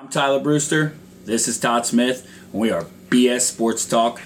I'm Tyler Brewster. This is Todd Smith. And we are BS Sports Talk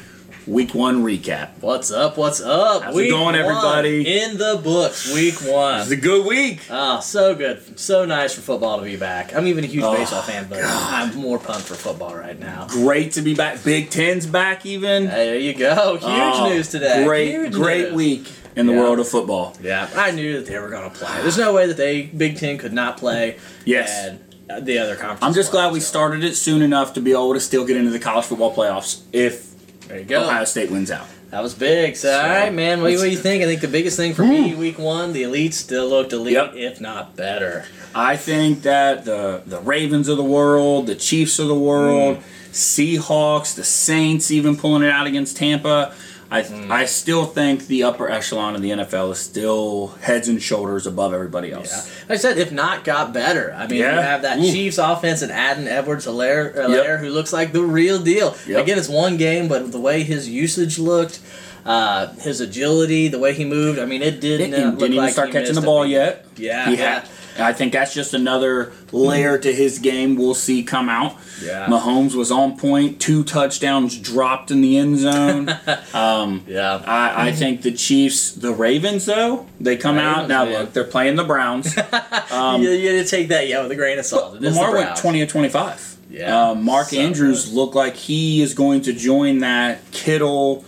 Week One recap. What's up? What's up? How's it going, everybody? In the books, week one. It's a good week. Oh, so good. So nice for football to be back. I'm even a huge Oh, baseball fan, but I'm more pumped for football right now. Great to be back. Big Ten's back even. There you go. Huge Oh, news today. Great, Huge great news. week in the Yeah. world of football. Yeah, I knew that they were going to play. There's no way that they Big Ten could not play. Yes. And the other conference. I'm just glad we so. started it soon enough to be able to still get into the college football playoffs if There you go. Ohio State wins out. That was big. So, So, all right, man. What, do you- what do you think? I think the biggest thing for me, week one, the elite still looked elite, Yep. if not better. I think that the the Ravens of the world, the Chiefs of the world, mm. Seahawks, the Saints, even pulling it out against Tampa. I I still think the upper echelon of the NFL is still heads and shoulders above everybody Yeah. else. Like I said, if not, got better. I mean, Yeah. you have that Ooh. Chiefs offense and Aden Edwards Helaire, Helaire who looks like the real deal. Yep. Again, it's one game, but the way his usage looked, uh, his agility, the way he moved, I mean, it did Didn't, not didn't look even like start he catching the ball yet. Yeah, He yeah. had. I think that's just another layer to his game we'll see come out. Yeah. Mahomes was on point, two touchdowns dropped in the end zone. um, Yeah. I, I think the Chiefs, the Ravens, though, they come out. Now, man. look, they're playing the Browns. Um, you, you had to take that, yeah, with a grain of salt. Lamar went Browns. 20 or 25. Yeah. Um, Mark So Andrews good. looked like he is going to join that Kittle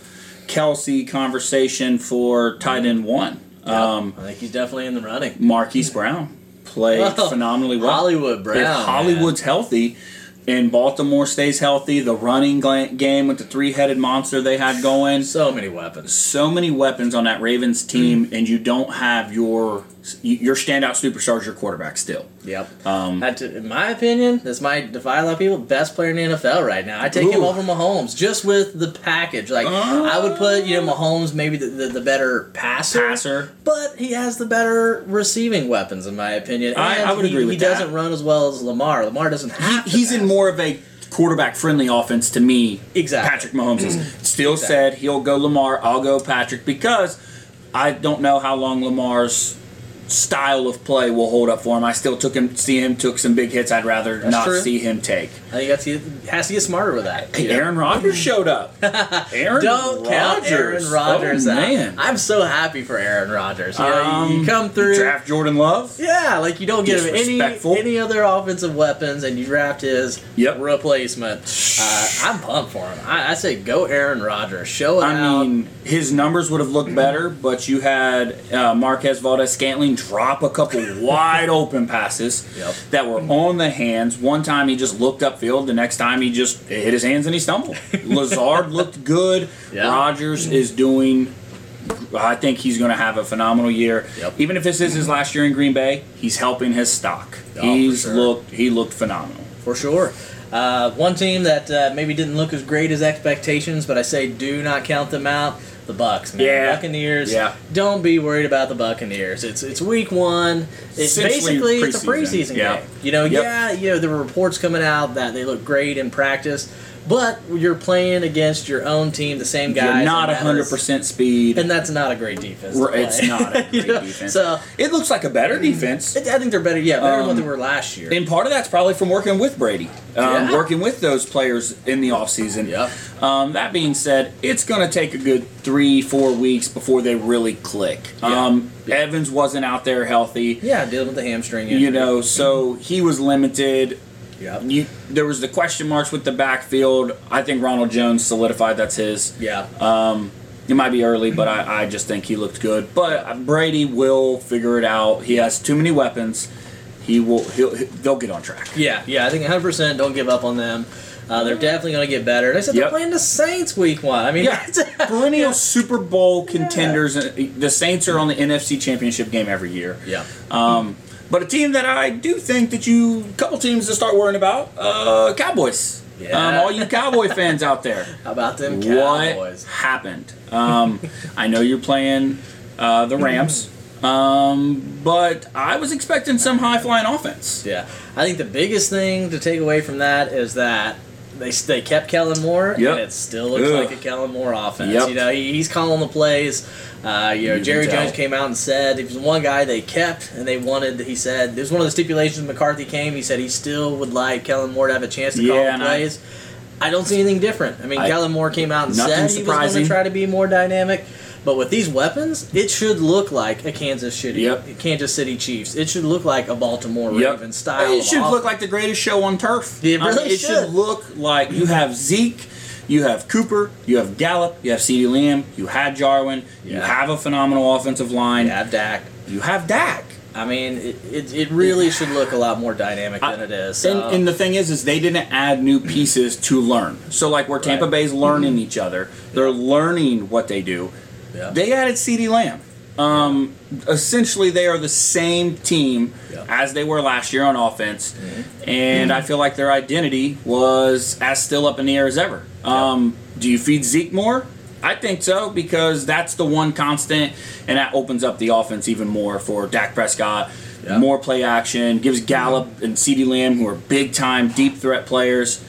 Kelce conversation for tight end one. Yep. Um, I think he's definitely in the running. Marquise Brown played Oh, phenomenally well. Hollywood Brown. if Hollywood's man. healthy and Baltimore stays healthy, the running game with the three headed monster they had going, So many weapons. so many weapons on that Ravens team, mm. and you don't have your your standout superstars, your quarterback still. Yep. Um, to- in my opinion, this might defy a lot of people. Best player in the NFL right now. I take him over Mahomes just with the package. Like I would put, you know, Mahomes maybe the, the, the better passer, Passer. but he has the better receiving weapons in my opinion. I- And I would he, agree with He that. doesn't run as well as Lamar. Lamar doesn't have. to He's in more of a quarterback friendly offense to me. Exactly. Patrick Mahomes is. Still Exactly. said he'll go Lamar, I'll go Patrick because I don't know how long Lamar's style of play will hold up for him. I still took him see him took some big hits I'd rather That's not true. see him take. I think he has to get smarter with that. Hey. Aaron Rodgers showed up. Aaron Don't count Aaron Rodgers oh, out. man. I'm so happy for Aaron Rodgers. You, know, Um, you come through. Draft Jordan Love. Yeah, like you don't give him any any other offensive weapons, and you draft his Yep. replacement. Uh, I'm pumped for him. I, I say go Aaron Rodgers. Show it I out. mean, his numbers would have looked better, but you had uh, Marquez Valdes Scantling drop a couple wide open passes Yep. that were on the hands. One time he just looked upfield, the next time he just hit his hands and he stumbled. Lazard looked good. Yeah. Rodgers is doing. I think he's going to have a phenomenal year. Yep. Even if this is his last year in Green Bay, he's helping his stock. Oh, he's sure. looked. He looked phenomenal. for sure. Uh, one team that uh, maybe didn't look as great as expectations, but I say do not count them out. The Bucks, man. Yeah. Buccaneers. Yeah. Don't be worried about the Buccaneers. It's it's week one. It's basically it's a preseason. Yeah. game. You know, Yep. yeah, you know there were reports coming out that they look great in practice, but you're playing against your own team, the same guys. You're not 100 percent speed. and that's not a great defense. It's not a great You know? defense. So it looks like a better defense. I think they're better. Yeah, better than what Um, they were last year. And part of that's probably from working with Brady, um, Yeah. working with those players in the offseason. Yep. Um, that being said, it's going to take a good three, four weeks before they really click. Yeah. Um, Evans wasn't out there healthy, yeah, dealing with the hamstring. you know, so he was limited. Yep. You, there was the question marks with the backfield. I think Ronald Jones solidified that's his. Yeah. Um, it might be early, but I, I just think he looked good. But Brady will figure it out. He has too many weapons. He will. He'll. They'll get on track. Yeah, yeah, I think 100% don't give up on them. Uh, they're definitely going to get better. And I said Yep. they're playing the Saints week one. I mean, Yeah, perennial Super Bowl contenders. The Saints are on the NFC Championship game every year. Yeah. Um, but a team that I do think that you, couple teams to start worrying about, uh, Cowboys. Yeah. Um, all you Cowboy fans out there. How about them Cowboys? What happened? Um, I know you're playing uh, the Rams, um, but I was expecting some high flying offense. Yeah. I think the biggest thing to take away from that is that they they kept Kellen Moore, Yep. and it still looks Ugh. like a Kellen Moore offense. Yep. You know, he, he's calling the plays. Uh, you know, You Jerry. Jones came out and said if was one guy they kept and they wanted, he said there's one of the stipulations McCarthy came. He said he still would like Kellen Moore to have a chance to Yeah, call the I- plays. I, don't see anything different. I mean, I- Kellen Moore came out and said he was going to try to be more dynamic. But with these weapons, it should look like a Kansas City, Yep. Kansas City Chiefs. It should look like a Baltimore Yep. Ravens style. It should offense. look like the greatest show on turf. It I mean, really it should should. look like you have Zeke, you have Cooper, you have Gallup, you have CeeDee Lamb, you had Jarwin, you have a phenomenal offensive line, You have Dak. you have Dak. I mean, it, it, it really should look a lot more dynamic than I- it is. So. And, uh, and the thing is, is they didn't add new pieces to learn. So like where Tampa Right. Bay's learning mm-hmm. each other, they're learning what they do. Yeah. They added CeeDee Lamb. Um, essentially, they are the same team Yeah. as they were last year on offense, and I feel like their identity was as still up in the air as ever. Um, do you feed Zeke more? I think so because that's the one constant, and that opens up the offense even more for Dak Prescott. Yeah. More play action gives Gallup and CeeDee Lamb, who are big time deep threat players.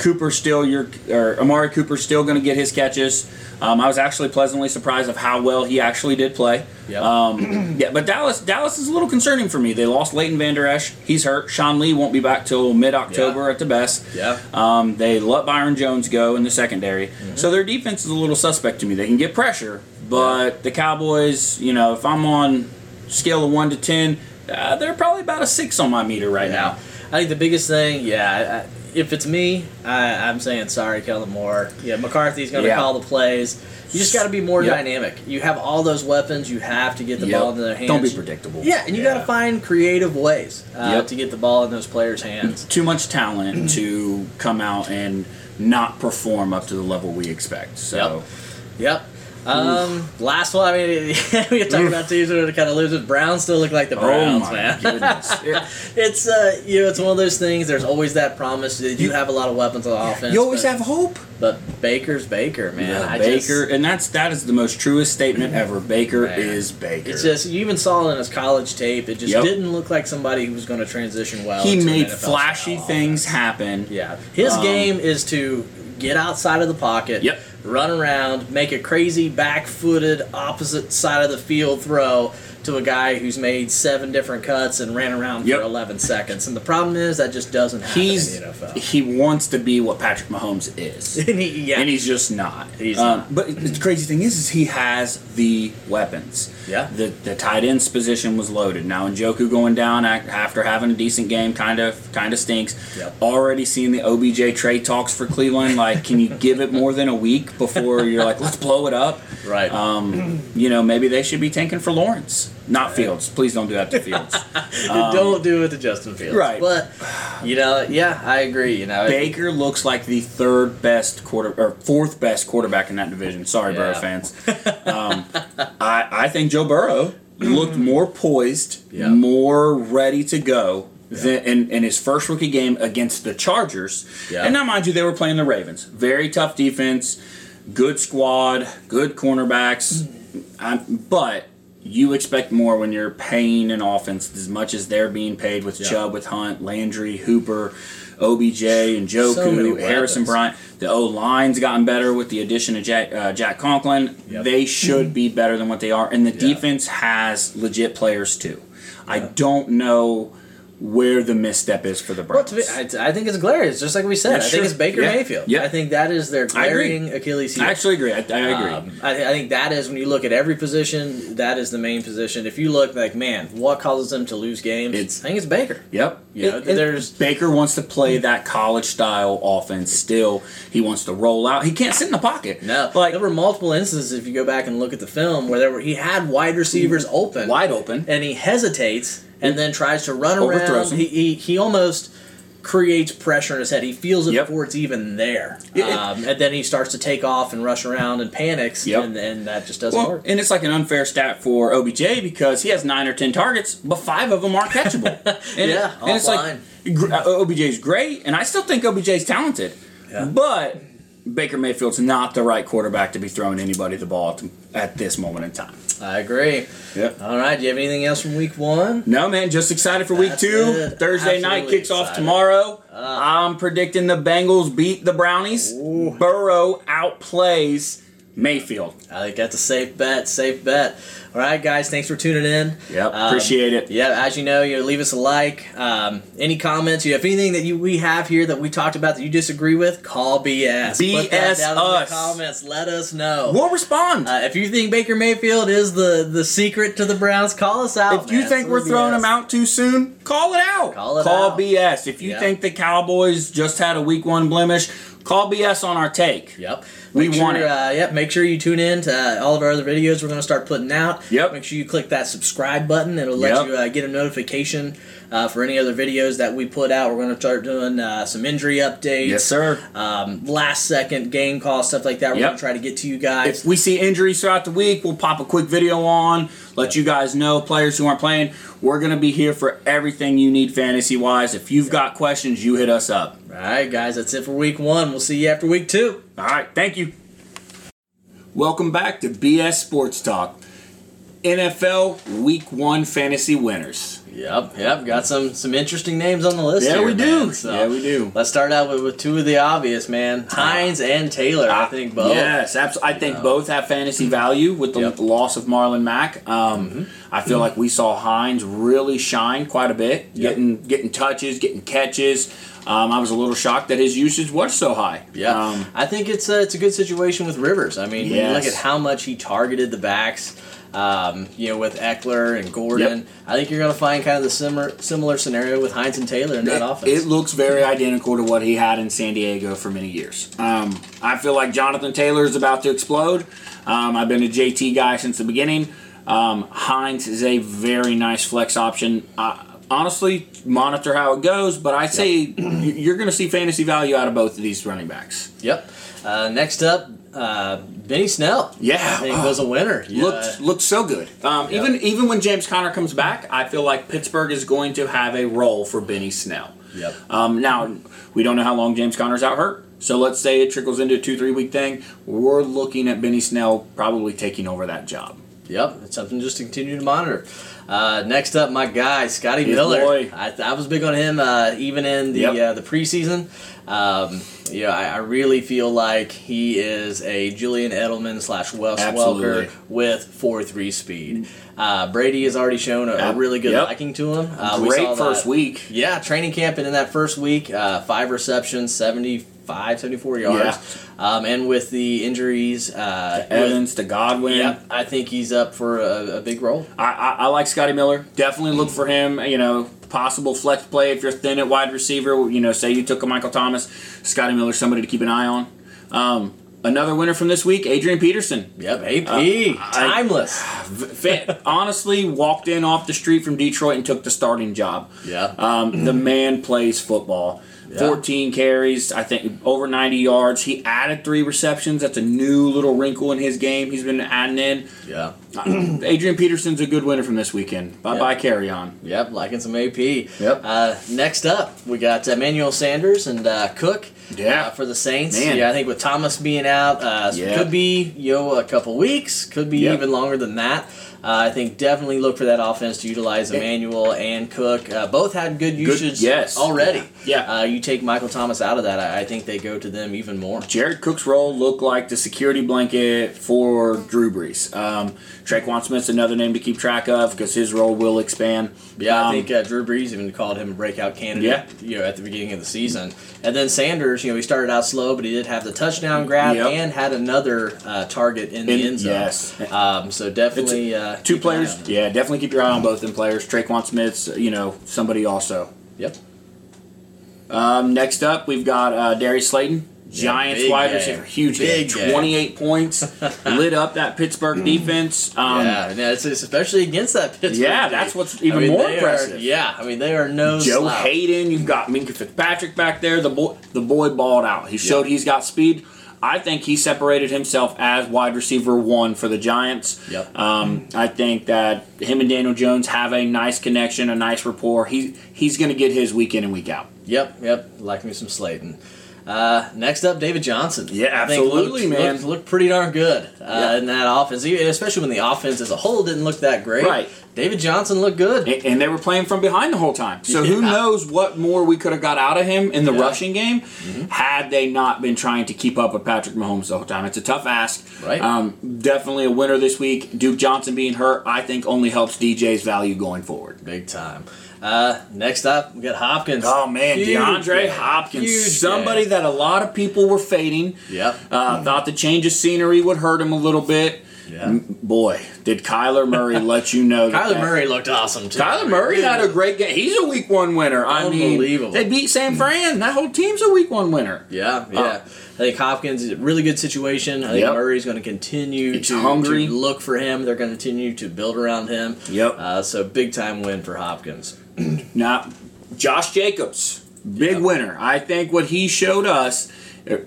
Cooper still your or Amari Cooper still going to get his catches. Um, I was actually pleasantly surprised of how well he actually did play. Yep. Um, yeah, but Dallas Dallas is a little concerning for me. They lost Leighton Vander Esch. He's hurt. Sean Lee won't be back till mid October at the best. Yeah. Um, they let Byron Jones go in the secondary. Mm-hmm. So their defense is a little suspect to me. They can get pressure, but the Cowboys, you know, if I'm on scale of 1 to 10, uh, they're probably about a 6 on my meter right now. I think the biggest thing, yeah, I, if it's me, I, I'm saying sorry, Kellen Moore. Yeah, McCarthy's going to Yeah. call the plays. You just got to be more Yep. dynamic. You have all those weapons. You have to get the Yep. ball into their hands. Don't be predictable. Yeah, and you got to find creative ways uh, Yep. to get the ball in those players' hands. Too much talent to come out and not perform up to the level we expect. So, Yep. Um, last one. I mean, we talk about teams that kind of losing. Browns still look like the oh Browns, my man. It's uh, you know, it's one of those things. There's always that promise that you have a lot of weapons on offense. you always but, have hope. but Baker's Baker, man. Yeah, Baker, Just, and that's that is the most truest statement ever. Baker Man. is Baker. it's just you even saw it in his college tape. It just Yep. didn't look like somebody who was going to transition well. he made flashy things happen. Yeah, his Um, game is to get outside of the pocket. Yep. Run around, make a crazy back-footed opposite side of the field throw to a guy who's made seven different cuts and ran around Yep. for 11 seconds. And the problem is that just doesn't happen He's in the NFL. he wants to be what Patrick Mahomes is. And he- yeah. and he's just not. He's Um, not. But the crazy thing is, is he has the weapons. Yeah. The the tight ends position was loaded. Now Njoku going down after having a decent game, kind of kind of stinks. Yep. Already seeing the OBJ trade talks for Cleveland. Like, can you give it more than a week before you're like, let's blow it up? right. Um, you know, maybe they should be tanking for Lawrence, not Fields. Please don't do that to Fields. Don't do it to Justin Fields. um, right. But, you know, yeah, I agree. You know, it- Baker looks like the third best quarter or fourth best quarterback in that division. Sorry, Burrow fans. Um, I I think Joe Burrow looked more poised, Yeah. more ready to go. Than in, in his first rookie game against the Chargers, Yeah. and now mind you, they were playing the Ravens. Very tough defense, good squad, good cornerbacks, um, but you expect more when you're paying an offense as much as they're being paid with Yeah. Chubb, with Hunt, Landry, Hooper, OBJ, and So many Harrison. Bryant. The O line's gotten better with the addition of Jack, uh, Jack Conklin. Yep. They should be better than what they are, and the Yeah. defense has legit players too. I don't know where the misstep is for the Well, Browns. be, I, I think it's glaring. Just like we said, Yeah, I sure. think it's Baker Yeah. Mayfield. Yeah. I think that is their glaring Achilles heel. I actually agree. I, I agree. Um, I, I think that is when you look at every position, that is the main position. If you look like, man, what causes them to lose games? It's- I think it's Baker. Yep. You know, It- it- there's- Baker wants to play that college style offense still. He wants to roll out. He can't sit in the pocket. No, Like there were multiple instances if you go back and look at the film where there were he had wide receivers open, wide open. and he hesitates and then tries to run around. He, he he almost creates pressure in his head. He feels it Yep. before it's even there, it- um, and then he starts to take off and rush around and panics, Yep. and, and that just doesn't Well, work. and it's like an unfair stat for OBJ because he has nine or ten targets, but five of them aren't catchable. And Yeah, and it's like gr- uh, OBJ's great, and I still think OBJ's talented. Yeah. But Baker Mayfield's not the right quarterback to be throwing anybody the ball to, at this moment in time. I agree. Yep. All right. Do you have anything else from week one? No, man, just excited for week That's two. it. Thursday night Absolutely kicks off tomorrow. Ah. I'm predicting the Bengals beat the Brownies. Ooh. Burrow outplays Mayfield. I think that's a safe bet. Safe bet. All right, guys. Thanks for tuning in. Yep, Um, appreciate it. Yeah, as you know, you know, leave us a like. Um, any comments? You have anything that you we have here that we talked about that you disagree with? Call BS. Put that BS down in us. the comments. Let us know. We'll respond. Uh, if you think Baker Mayfield is the the secret to the Browns, call us out. if you man. think we're throwing BS. them out too soon, call it out. Call it out. BS. If you Yeah. think the Cowboys just had a week one blemish, call BS on our take. Yep. We Make want sure, it. Uh, yep. Make sure you tune in to uh, all of our other videos we're going to start putting out. Yep. Make sure you click that subscribe button. It'll let Yep. you uh, get a notification uh, for any other videos that we put out. We're going to start doing uh, some injury updates. Yes, sir. Um, last second game call stuff like that. We're Yep. going to try to get to you guys. If we see injuries throughout the week, we'll pop a quick video on, let you guys know players who aren't playing. We're going to be here for everything you need fantasy wise. If you've got questions, you hit us up. all right, guys. That's it for week one. We'll see you after week two. All right, thank you. Welcome back to BS Sports Talk. NFL Week 1 fantasy winners. Yep, yep. Got some some interesting names on the list. Yeah, here, we do. man. So Yeah, we do. Let's start out with, with two of the obvious, man. Hines and Taylor. I think both. Yes, absolutely. I think both have fantasy value with the Yep. Mm-hmm. loss of Marlon Mack. Um, I feel like we saw Hines really shine quite a bit, Yep. getting getting touches, getting catches. Um, I was a little shocked that his usage was so high. Yeah, Um, I think it's a, it's a good situation with Rivers. I mean, you look at how much he targeted the backs, um, you know, with Ekeler and Gordon, Yep. I think you're going to find kind of the similar similar scenario with Hines and Taylor in that it, offense. it looks very identical to what he had in San Diego for many years. Um, I feel like Jonathan Taylor is about to explode. Um, I've been a JT guy since the beginning. Um, Hines is a very nice flex option. Uh, honestly, monitor how it goes, but I say y- you're going to see fantasy value out of both of these running backs. yep. Uh, next up, uh, Benny Snell. Yeah. I was a winner. Yeah. Looked looked so good. Um, Yeah. Even even when James Conner comes back, I feel like Pittsburgh is going to have a role for Benny Snell. Yep. Um, now, we don't know how long James Conner's out hurt. So let's say it trickles into a two, three week thing. We're looking at Benny Snell probably taking over that job. Yep, it's something just to continue to monitor. Uh, next up, my guy Scotty His Miller. I, I was big on him uh, even in the Yep. uh, the preseason. Um, you know, I, I really feel like he is a Julian Edelman slash Wes Absolutely. Welker with four three speed. Uh, Brady has already shown a, a really good Yep. liking to him. Uh, we Great saw first that- week. Yeah, training camp and in that first week, uh, five receptions, 75, 74 yards. Um, and with the injuries, uh, with- Evans to Godwin. yeah, I think he's up for a, a big role. I, I, I like Scotty Miller. Definitely look for him. You know, possible flex play if you're thin at wide receiver. You know, say you took a Michael Thomas, Scotty Miller, somebody to keep an eye on. Um, another winner from this week, Adrian Peterson. Yep, AP, Uh, I- timeless. Fa- honestly, walked in off the street from Detroit and took the starting job. Yeah. Um, the man plays football. Yeah. 14 carries, I think over 90 yards. He added three receptions. That's a new little wrinkle in his game. He's been adding in. yeah. Uh, Adrian Peterson's a good winner from this weekend. Bye bye, carry on. Yep, liking some AP. Yep. Uh, next up, we got Emmanuel Sanders and uh, Cook. Yeah. uh, for the Saints. Man. Yeah, I think with Thomas being out, uh, Yeah. could be you know a couple weeks, could be Yep. even longer than that. Uh, I think definitely look for that offense to utilize Emmanuel and Cook. Uh, both had good usage yes. already. Yeah. Uh, you take Michael Thomas out of that, I, I think they go to them even more. Jared Cook's role looked like the security blanket for Drew Brees. Um, Tre'Quan Smith's another name to keep track of because his role will expand. Yeah, I Um, think uh, Drew Brees even called him a breakout candidate. Yeah. you know, at the beginning of the season, and then Sanders, you know, he started out slow, but he did have the touchdown grab Yep. and had another uh, target in, the end zone. yes. um, so definitely uh, two keep an eye players. Yeah, definitely keep your eye on both them players. Tre'Quan Smith's, you know, somebody also. Yep. Um, next up, we've got uh, Darius Slayton, Giants big wide receiver, huge Big game, game. 28 points, lit up that Pittsburgh defense. Um, yeah, and it's, it's especially against that Pittsburgh. Yeah, team. that's what's even I mean, more they are- impressive. yeah, I mean they are no Joe slouch. Haden, you've got Minkah Fitzpatrick back there. The boy, the boy balled out. He showed he's got speed. I think he separated himself as wide receiver one for the Giants. Yep. Um, I think that him and Daniel Jones have a nice connection, a nice rapport. He he's going to get his week in and week out. Yep, yep. Like me some Slayton. Uh, next up, David Johnson. Yeah, absolutely, looked, man. Looked, looked pretty darn good uh, Yeah. in that offense, especially when the offense as a whole didn't look that great. Right. David Johnson looked good. And- And they were playing from behind the whole time. So who knows what more we could have got out of him in the Yeah. rushing game had they not been trying to keep up with Patrick Mahomes the whole time. It's a tough ask. Right. Um, definitely a winner this week. Duke Johnson being hurt, I think, only helps DJ's value going forward. Big time. Uh, next up, we got Hopkins. Oh man, Huge DeAndre. Hopkins, Huge somebody game. that a lot of people were fading. Yeah, Uh, thought the change of scenery would hurt him a little bit. Yeah. Boy, did Kyler Murray let you know that Kyler that- Murray looked awesome too. Kyler Murray had a great game. He's a week one winner. I mean, Unbelievable. they beat San Fran. That whole team's a week one winner. Yeah, yeah. I think Hopkins is a really good situation. I think Yep. Murray's going to continue to, hungry. to look for him. They're going to continue to build around him. Yep. Uh, so big time win for Hopkins. Now, Josh Jacobs, big Yep. winner. I think what he showed us, uh,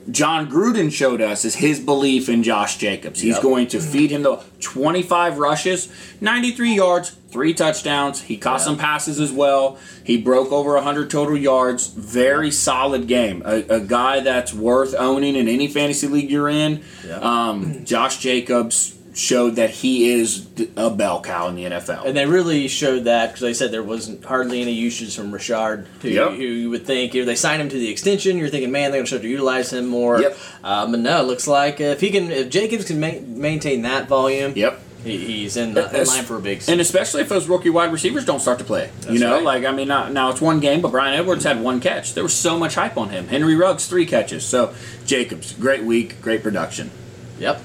Jon Gruden showed us, is his belief in Josh Jacobs. He's Yep. going to feed him the 25 rushes, 93 yards, three touchdowns. He caught Yeah. some passes as well. He broke over 100 total yards. Very solid game. A, a guy that's worth owning in any fantasy league you're in. Yep. Um, Josh Jacobs showed that he is a bell cow in the NFL. And they really showed that because they said there wasn't hardly any usage from Richard, who, Yep. who you would think if they signed him to the extension, you're thinking, man, they're going to start to utilize him more. Yep. Um, but no, it looks like if he can, if Jacobs can ma- maintain that volume, yep. he, he's in, the, in line for a big. And especially if those rookie wide receivers don't start to play. you know, right. like, I mean, not, now it's one game, but Bryan Edwards had one catch. There was so much hype on him. Henry Ruggs, three catches. So, Jacobs, great week, great production. Yep.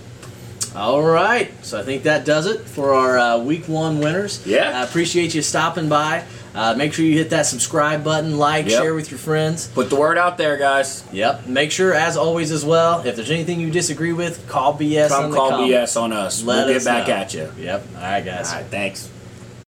All right. So I think that does it for our uh, week one winners. Yeah. I appreciate you stopping by. Uh, make sure you hit that subscribe button, like, Yep. share with your friends. Put the word out there, guys. Yep. Make sure, as always, as well, if there's anything you disagree with, call BS on Come the call. BS on us. Let we'll get back know. at you. Yep. All right, guys. All right, thanks.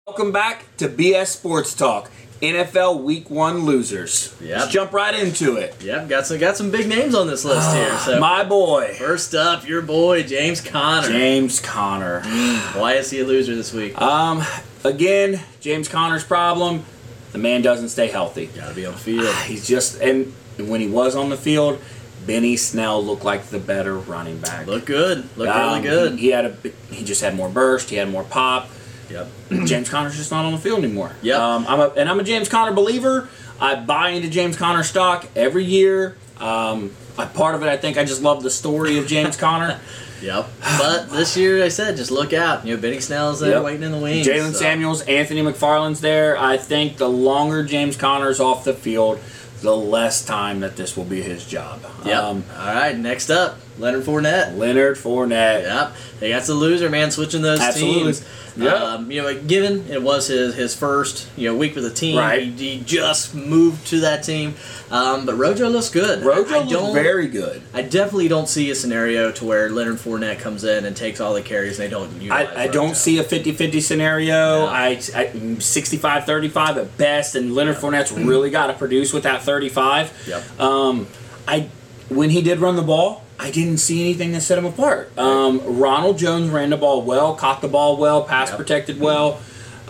Welcome back to BS Sports Talk, NFL Week One losers. Yep. Let's jump right into it. Yep. Got some got some big names on this list here. So My boy, first up, your boy James Conner. James Conner. Why is he a loser this week? Um, again, James Conner's problem. The man doesn't stay healthy. Got to be on the field. He's just and when he was on the field, Benny Snell looked like the better running back. Look good. Look Um, really good. He, he had a he just had more burst. He had more pop. Yep. James Conner's just not on the field anymore. Yep. Um, I'm a, and I'm a James Conner believer. I buy into James Conner stock every year. Um, a part of it, I think, I just love the story of James Conner. Yep. But this year, I said, just look out. You know, Benny Snell's there Yep. waiting in the wings. Jaylen so- Samuels, Anthony McFarland's there. I think the longer James Conner's off the field, the less time that this will be his job. Yep. Um, All right. Next up, Leonard Fournette. Leonard Fournette. Yep. Hey, that's a loser, man. Switching those Absolutely. teams. Yep. Um, you know, like, given it was his, his first you know week with the team, Right. he, he just moved to that team. Um, but Rojo looks good. Rojo I don't- very good. I definitely don't see a scenario to where Leonard Fournette comes in and takes all the carries and they don't utilize I, I don't see a 50-50 scenario. No. I, I 65-35 at best, and Leonard Fournette's really got to produce with that 35. Yep. Um, I when he did run the ball, I didn't see anything that set him apart. Um, Ronald Jones ran the ball well, caught the ball well, pass Yep. protected well,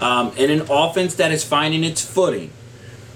um, in an offense that is finding its footing.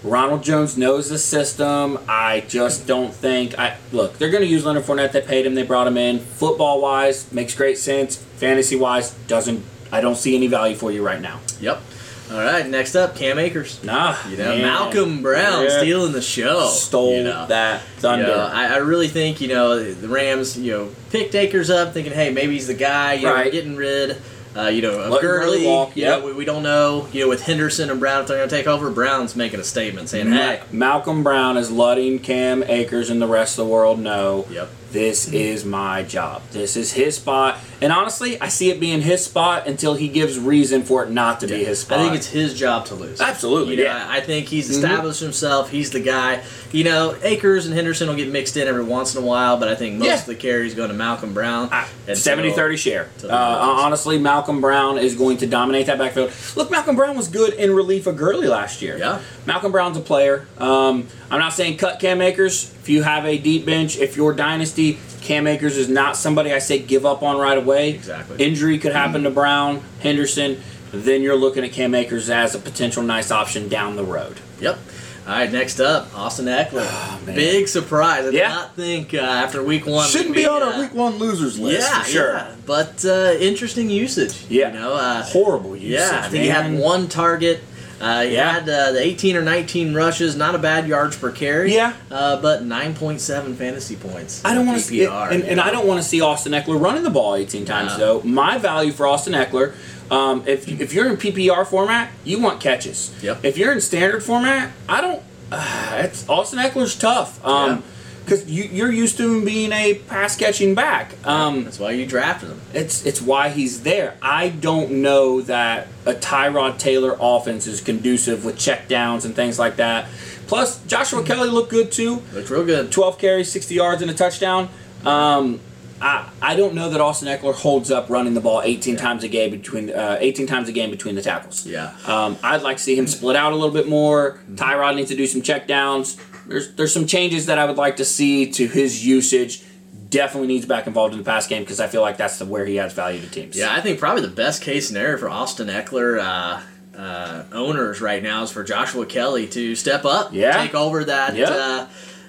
Ronald Jones knows the system. I just don't think. I look. They're going to use Leonard Fournette. They paid him. They brought him in. Football wise, makes great sense. Fantasy wise, doesn't. I don't see any value for you right now. Yep. All right. Next up, Cam Akers. Nah, You know, man. Malcolm Brown Yeah. stealing the show. stole you know. that thunder. You know, I, I really think you know the Rams. You know, picked Akers up, thinking, hey, maybe he's the guy. You know, Right. we're getting rid. Uh, you know, of Gurley Gurley. walk, you know, we, we don't know. You know, with Henderson and Brown, if they're going to take over, Brown's making a statement saying, "Hey, Malcolm Brown is letting Cam Akers and the rest of the world know Yep. This is my job. This is his spot. And honestly, I see it being his spot until he gives reason for it not to be his spot. I think it's his job to lose. Absolutely, You know, yeah. I think he's established himself. He's the guy. You know, Akers and Henderson will get mixed in every once in a while, but I think most Yeah. of the carries go to Malcolm Brown. Ah, And 70 so- 30 share. Uh, honestly, Malcolm Brown is going to dominate that backfield. Look, Malcolm Brown was good in relief of Gurley last year. Yeah. Malcolm Brown's a player. Um, I'm not saying cut Cam Akers. If you have a deep bench, if you're dynasty, Cam Akers is not somebody I say give up on right away. Exactly. Injury could happen to Brown, Henderson. Then you're looking at Cam Akers as a potential nice option down the road. Yep. All right, next up, Austin Ekeler. Oh. Big surprise. I did Yeah. not think uh, after week one. Shouldn't we'd be on uh, our week one losers list Yeah, for sure. yeah. But uh, interesting usage. Yeah. You know, uh, Horrible usage. yeah, I think he had one target. Uh, he Yeah. had uh, the 18 or 19 rushes, not a bad yards per carry. Yeah. Uh, but 9.7 fantasy points. I don't want to see, and, and I don't want to see Austin Ekeler running the ball 18 times though. My value for Austin Ekeler, um, if if you're in PPR format, you want catches. Yep. If you're in standard format, I don't. Uh, it's Austin Ekeler's tough. Um, because you, you're used to him being a pass catching back. Um, That's why you drafted him. it's it's why he's there. I don't know that a Tyrod Taylor offense is conducive with check downs and things like that. Plus, Joshua Kelly looked good too. Looked real good. 12 carries, 60 yards, and a touchdown. Um, I, I don't know that Austin Ekeler holds up running the ball 18 times a game between uh, 18 times a game between the tackles. Yeah. Um, I'd like to see him split out a little bit more. Tyrod needs to do some check downs. There's there's some changes that I would like to see to his usage. Definitely needs back involved in the pass game because I feel like that's the, where he adds value to teams. Yeah, I think probably the best case scenario for Austin Ekeler uh, uh, owners right now is for Joshua Kelly to step up, Yeah. take over that Yep. uh,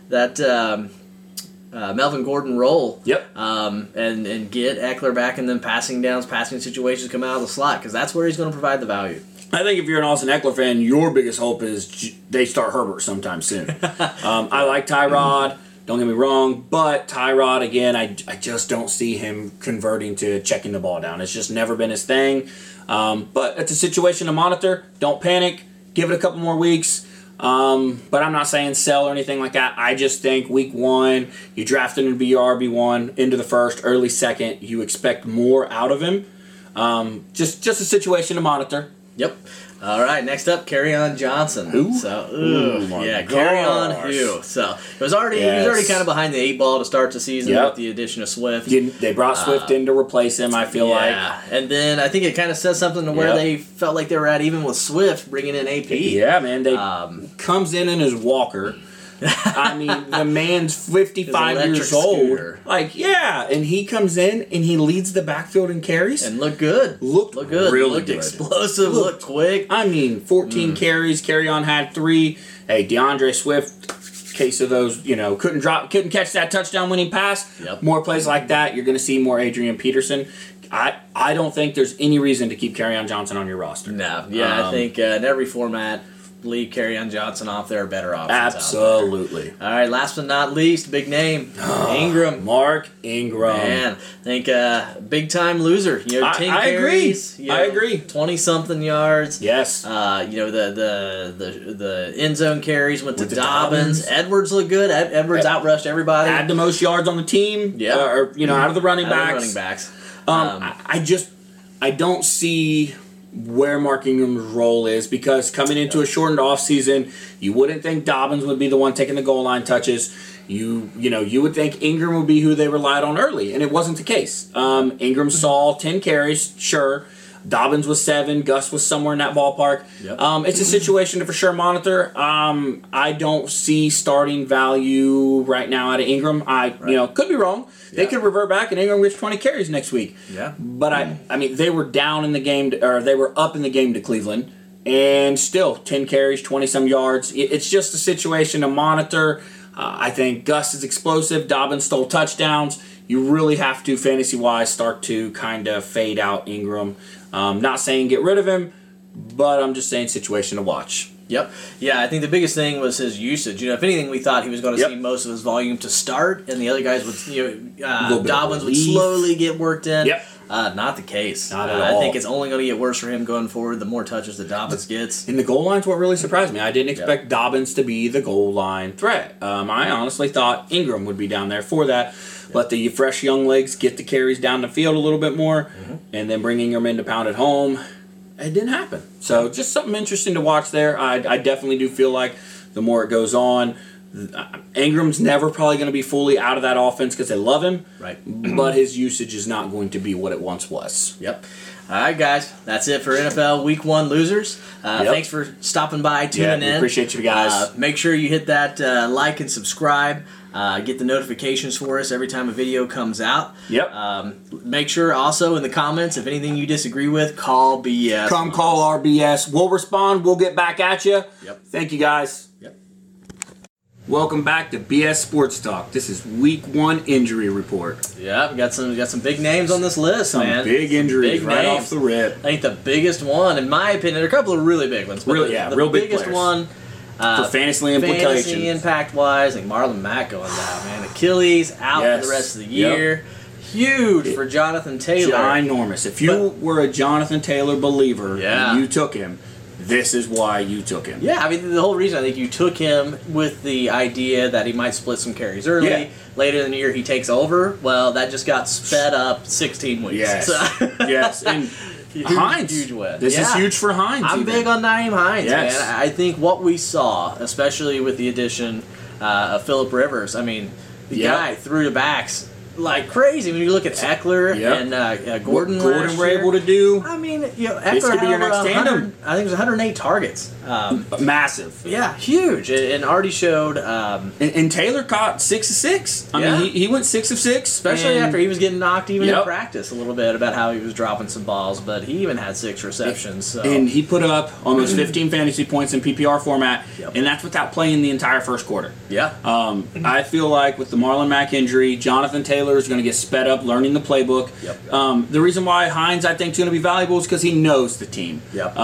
that um, uh, Melvin Gordon role. Yep. Um, and and get Ekeler back in them passing downs, passing situations, come out of the slot because that's where he's going to provide the value. I think if you're an Austin Ekeler fan, your biggest hope is they start Herbert sometime soon. um, I like Tyrod. Don't get me wrong, but Tyrod again, I, I just don't see him converting to checking the ball down. It's just never been his thing. Um, but it's a situation to monitor. Don't panic. Give it a couple more weeks. Um, but I'm not saying sell or anything like that. I just think week one, you draft him to be your RB one into the first, early second. You expect more out of him. Um, just just a situation to monitor. Yep. All right. Next up, Kerryon Johnson. Who? So, Oh ugh, my yeah, Kerryon who? So it was already he was already kind of behind the eight ball to start the season Yep. with the addition of Swift. They brought Swift in to replace him. I feel like. yeah, and then I think it kind of says something to where Yep. they felt like they were at even with Swift bringing in AP. Yeah, man. They Um, comes in in his walker. I mean, the man's fifty-five years old. scooter. Like, yeah, and he comes in and he leads the backfield and carries. and look good. Looked look good. really looked good. explosive. Looked- Looked quick. I mean, fourteen Mm. carries. Kerryon had three. Hey, D'Andre Swift. Case of those, you know, couldn't drop, couldn't catch that touchdown winning pass. Yep. More plays like that, you're going to see more Adrian Peterson. I, I don't think there's any reason to keep Kerryon Johnson on your roster. No, yeah, I Um, think uh, in every format, leave Kerryon Johnson off. There are better options. Absolutely. All right, last but not least, big name Ingram. Mark Ingram. Man, I think uh, big time loser. You know, I- I agree. carries. you I agree. Twenty something yards. Yes. Uh, you know the, the the the end zone carries went With to Dobbins. Dobbins. Edwards looked good. Ed, Edwards Ed- outrushed everybody. had the most yards on the team. Yeah. uh, or you know, out of the running Out backs. running backs. Um, Um, I, I just I don't see where Mark Ingram's role is because coming into a shortened offseason, you wouldn't think Dobbins would be the one taking the goal line touches. You you know you would think Ingram would be who they relied on early, and it wasn't the case. Um, Ingram saw ten carries, sure. Dobbins was seven. Gus was somewhere in that ballpark. Yep. Um, it's a situation to for sure monitor. Um, I don't see starting value right now out of Ingram. I you know could be wrong. They could revert back and Ingram gets twenty carries next week. Yeah. But I I mean they were down in the game to, or they were up in the game to Cleveland and still ten carries, twenty some yards. It- It's just a situation to monitor. Uh, I think Gus is explosive. Dobbins stole touchdowns. You really have to fantasy wise start to kind of fade out Ingram. Um, not saying get rid of him, but I'm just saying situation to watch. Yep. Yeah, I think the biggest thing was his usage. You know, if anything, we thought he was going to Yep. see most of his volume to start, and the other guys would, you know, uh, Little bit of Dobbins would slowly get worked in. Yep. Uh, not the case. Not at Uh, I think it's only going to get worse for him going forward. The more touches that Dobbins gets. And the goal line's what really surprised me. I didn't expect Dobbins to be the goal line threat. Um, I honestly thought Ingram would be down there for that. Let the fresh young legs get the carries down the field a little bit more, and then bringing Ingram in to pound it home. It didn't happen. So just something interesting to watch there. I, I definitely do feel like the more it goes on, uh, Ingram's never probably going to be fully out of that offense because they love him, Right. but his usage is not going to be what it once was. Yep. All right, guys. That's it for NFL Week One losers. Uh, Yep. Thanks for stopping by, tuning Yeah, in. appreciate you guys. Uh, make sure you hit that uh, like and subscribe. Uh, get the notifications for us every time a video comes out. Yep. Um, make sure also in the comments if anything you disagree with, call BS. Come call RBS. We'll respond. We'll get back at you. Yep. Thank you guys. Yep. Welcome back to BS Sports Talk. This is Week One Injury Report. Yeah, we got some we got some big names on this list, Some man. big injuries Big right names. off the rip. I think the biggest one, in my opinion, there are a couple of really big ones. But Real- the, yeah, the real big biggest players. one uh, For fantasy implications. fantasy impact wise, like Marlon Mack going down, man. Achilles out Yes. for the rest of the Yep. year. Huge for Jonathan Taylor. Ginormous. If you But- were a Jonathan Taylor believer Yeah. and you took him, this is why you took him. Yeah, I mean the whole reason I think you took him with the idea that he might split some carries early. Yeah. Later in the year he takes over. Well, that just got sped up 16 weeks. Yes. So- yes. And Huge- Hines. huge win. This is huge for Hines. I'm even. big on Nyheim Hines, Yes. man. I think what we saw, especially with the addition uh, of Philip Rivers, I mean, the Yep. guy threw the backs like crazy. When you look at Ekeler Yep. and uh, uh, What Gordon, Gordon last were year, able to do. I mean, you know, Ekeler could be your had next 100 tandem. I think it was 108 targets. Um, Massive. yeah, huge, and and already showed, um, And, and Taylor caught six of six. I Yeah. mean, he, he went six of six. especially and after he was getting knocked even in practice a little bit about how he was dropping some balls, but he even had six receptions. So. And he put up almost 15 fantasy points in PPR format, Yep. and that's without playing the entire first quarter. yeah, Um, I feel like with the Marlon Mack injury, Jonathan Taylor is going to get sped up learning the playbook. Yep. Um, the reason why Hines I think is going to be valuable is because he knows the team. Yep.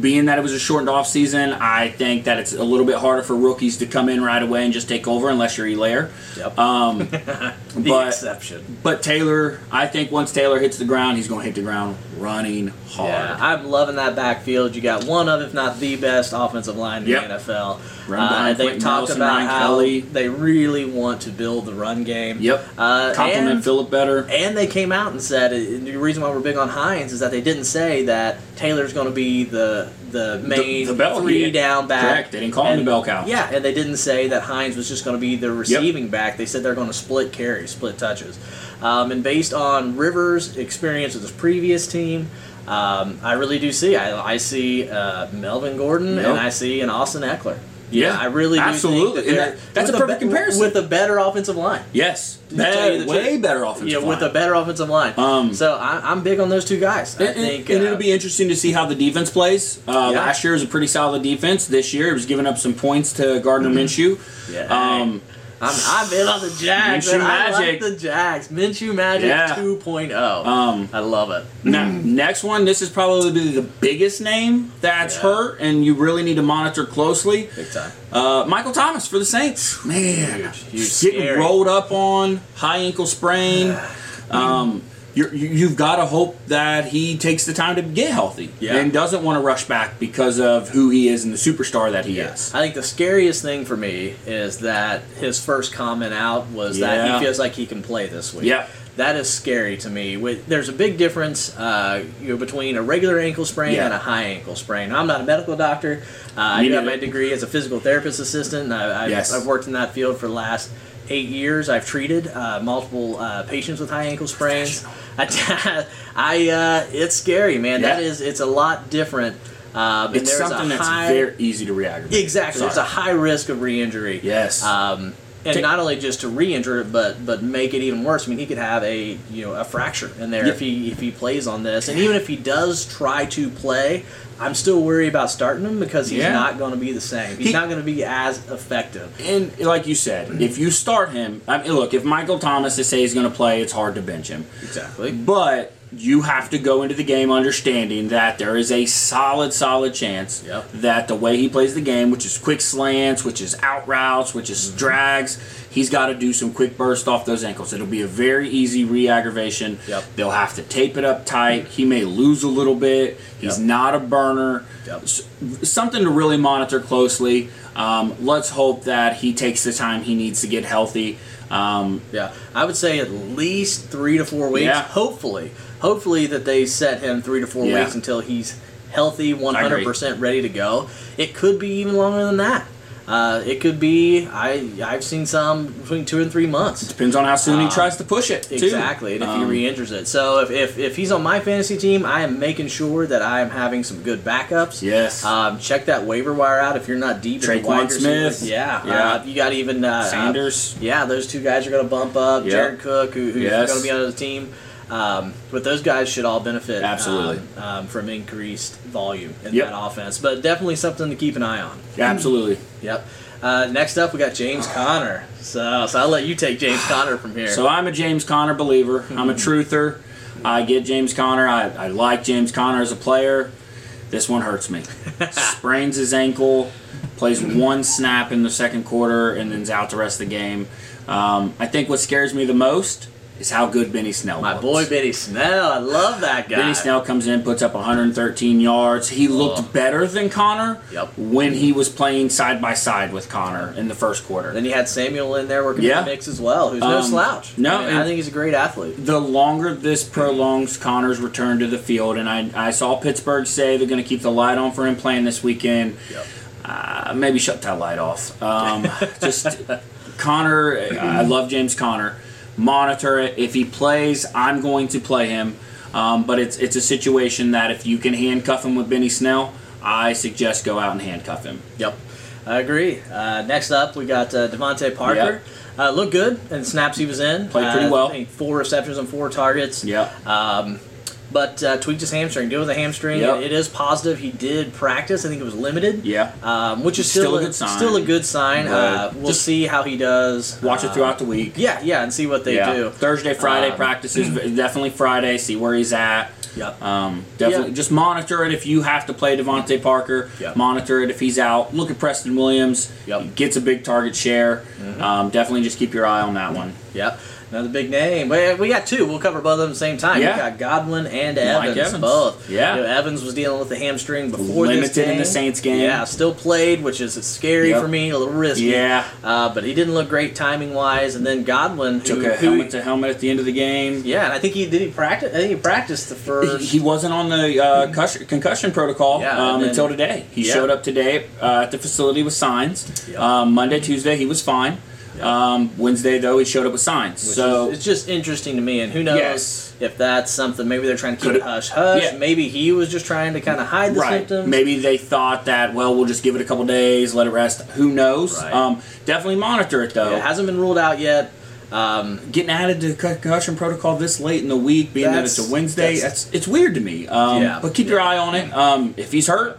Being that it was a shortened off season, I think that it's a little bit harder for rookies to come in right away and just take over unless you're Helaire. yep. Um, the but exception. but Taylor, I think once Taylor hits the ground, he's going to hit the ground running hard. Yeah, I'm loving that backfield. You got one of, if not the best, offensive line in Yep. the NFL. Uh, they've talked about how Kelly. they really want to build the run game. Yep. Uh, Compliment Philip better. and they came out and said the reason why we're big on Hines is that they didn't say that Taylor's going to be the the main the bell- three yeah, down back. correct. They didn't call him the bell cow. Yeah, and they didn't say that Hines was just going to be the receiving back. They said they're going to split carries, split touches. Um, and based on Rivers' experience with his previous team, um, I really do see. I, I see uh, Melvin Gordon Yep. and I see an Austin Ekeler. Yeah, I really do absolutely. think that that- that's a with perfect be- comparison. with a better offensive line. Yes, To tell you the way truth. better offensive Yeah, with a better offensive line. Um, so I, I'm big on those two guys. And, and- think, and uh, it'll be interesting to see how the defense plays. Uh, Yeah. Last year was a pretty solid defense. This year it was giving up some points to Gardner Minshew. Yeah. Um, I'm, I'm in on the Jags. Minshew man. I like Magic. the Jags. Minshew Magic Yeah. 2.0. um, I love it. now, next one, this is probably the biggest name that's Yeah. hurt, and you really need to monitor closely. Big time. Uh, Michael Thomas for the Saints. Man, Huge, huge, getting scary. rolled up on, high ankle sprain. Um, you're, you- you've got to hope that he takes the time to get healthy Yeah. and doesn't want to rush back because of who he is and the superstar that he Yeah. is. I think the scariest thing for me is that his first comment out was that he feels like he can play this week. Yep. That is scary to me. With- There's a big difference uh, you know, between a regular ankle sprain Yeah. and a high ankle sprain. I'm not a medical doctor. Uh, I got my degree as a physical therapist assistant. And I, I've, Yes. I've worked in that field for the last eight years. I've treated uh, multiple uh, patients with high ankle sprains. I, I uh, it's scary, man. That Yeah. is, it's a lot different. Um, It's there's something a that's high, very easy to re-aggravate. Exactly. it's a high risk of re-injury. Yes. Um, and Ta- not only just to re-injure it, but but make it even worse. I mean, he could have a you know a fracture in there Yeah. if he if he plays on this. And even if he does try to play, I'm still worried about starting him because he's Yeah. not going to be the same. He's He- not going to be as effective. And like you said, mm-hmm. if you start him, I mean, look, if Michael Thomas they say he's going to play, it's hard to bench him. Exactly. But you have to go into the game understanding that there is a solid, solid chance Yep. that the way he plays the game, which is quick slants, which is out routes, which is drags, he's got to do some quick burst off those ankles. It'll be a very easy re-aggravation. Yep. They'll have to tape it up tight. He may lose a little bit. He's Yep. not a burner. Something to really monitor closely. Um, let's hope that he takes the time he needs to get healthy. Um, Yeah, I would say at least three to four weeks. Yeah. Hopefully, hopefully that they set him three to four Yeah. weeks until he's healthy, one hundred percent ready to go. It could be even longer than that. Uh, it could be. I I've seen some between two and three months. depends on how soon he Um, tries to push it. too. Exactly, and if he Um, re-injures it. So if, if, if he's on my fantasy team, I am making sure that I am having some good backups. Yes. Um, check that waiver wire out if you're not deep in the Tre'Quan. Smith. Yeah. Yeah. Uh, you got even uh, Sanders. uh, yeah, those two guys are going to bump up. Yep. Jared Cook, who, who's Yes. going to be on the team. Um, but those guys should all benefit Absolutely. um, um, from increased volume in Yep. that offense. But definitely something to keep an eye on. Absolutely. Yep. Uh, next up, we got James Conner. So, so I'll let you take James Conner from here. So I'm a James Conner believer. I'm a truther. I get James Conner. I, I like James Conner as a player. This one hurts me. Sprains his ankle, plays one snap in the second quarter, and then's out the rest of the game. Um, I think what scares me the most is how good Benny Snell My boy Benny Snell, I love that guy. Benny Snell comes in, puts up 113 yards. He looked Oh. better than Conner Yep. when he was playing side by side with Conner in the first quarter. Then you had Samuel in there working Yeah. the mix as well, who's no Um, slouch. no, I, mean, I think he's a great athlete. the longer this prolongs Conner's return to the field, and I, I saw Pittsburgh say they're going to keep the light on for him playing this weekend. Yep. Uh, maybe shut that light off. Um, just Conner, I love James Conner. Monitor it. If he plays, I'm going to play him. Um, but it's it's a situation that if you can handcuff him with Benny Snell, I suggest go out and handcuff him. Yep, I agree. Uh, next up, we got uh, DeVante Parker. Uh, looked good and snaps he was in. Played pretty Uh, well. Four receptions and four targets. Yeah. Um, but uh, tweaked his hamstring. Deal with a hamstring. Yep. It is positive. He did practice. I think it was limited. Yeah. Um, which is Still still, a good sign. Still a good sign. Uh, we'll just see how he does. Watch it Uh, throughout the week. Yeah, yeah, and see what they yeah. do. Thursday, Friday Um, practices. Definitely Friday. See where he's at. Yep. Um, definitely, Yeah. just monitor it if you have to play DeVante Parker. Yep. Monitor it if he's out. Look at Preston Williams. Yep. He gets a big target share. Um, definitely, just keep your eye on that one. Yep. Another big name. We, we got two. We'll cover both of them at the same time. Yeah. We got Godwin and Mike Evans, Evans. both. Yeah. You know, Evans was dealing with the hamstring before Limited this game. in the Saints game. Yeah, still played, which is scary Yep. for me, a little risky. Yeah. Uh, but he didn't look great timing wise. And then Godwin, Took who, a who- helmet to helmet at the end of the game. yeah, and I think he did. He practice. I think he practiced the first. he wasn't on the uh, concussion, concussion protocol Yeah, um, then- until today. He Yeah. showed up today uh, at the facility with signs. Yep. Um, Monday, Tuesday, he was fine. Um, Wednesday, though, he showed up with signs. which so is, it's just interesting to me, and who knows Yes. if that's something. Maybe they're trying to keep it hush hush. Yeah. Maybe he was just trying to kind of hide the right. symptoms. Maybe they thought that, well, we'll just give it a couple days, let it rest. Who knows? Right. Um, definitely monitor it, though. it hasn't been ruled out yet. Um, Getting added to concussion protocol this late in the week, being that it's a Wednesday, that's- that's, it's weird to me. Um, Yeah. But keep your eye on it. Um, if he's hurt,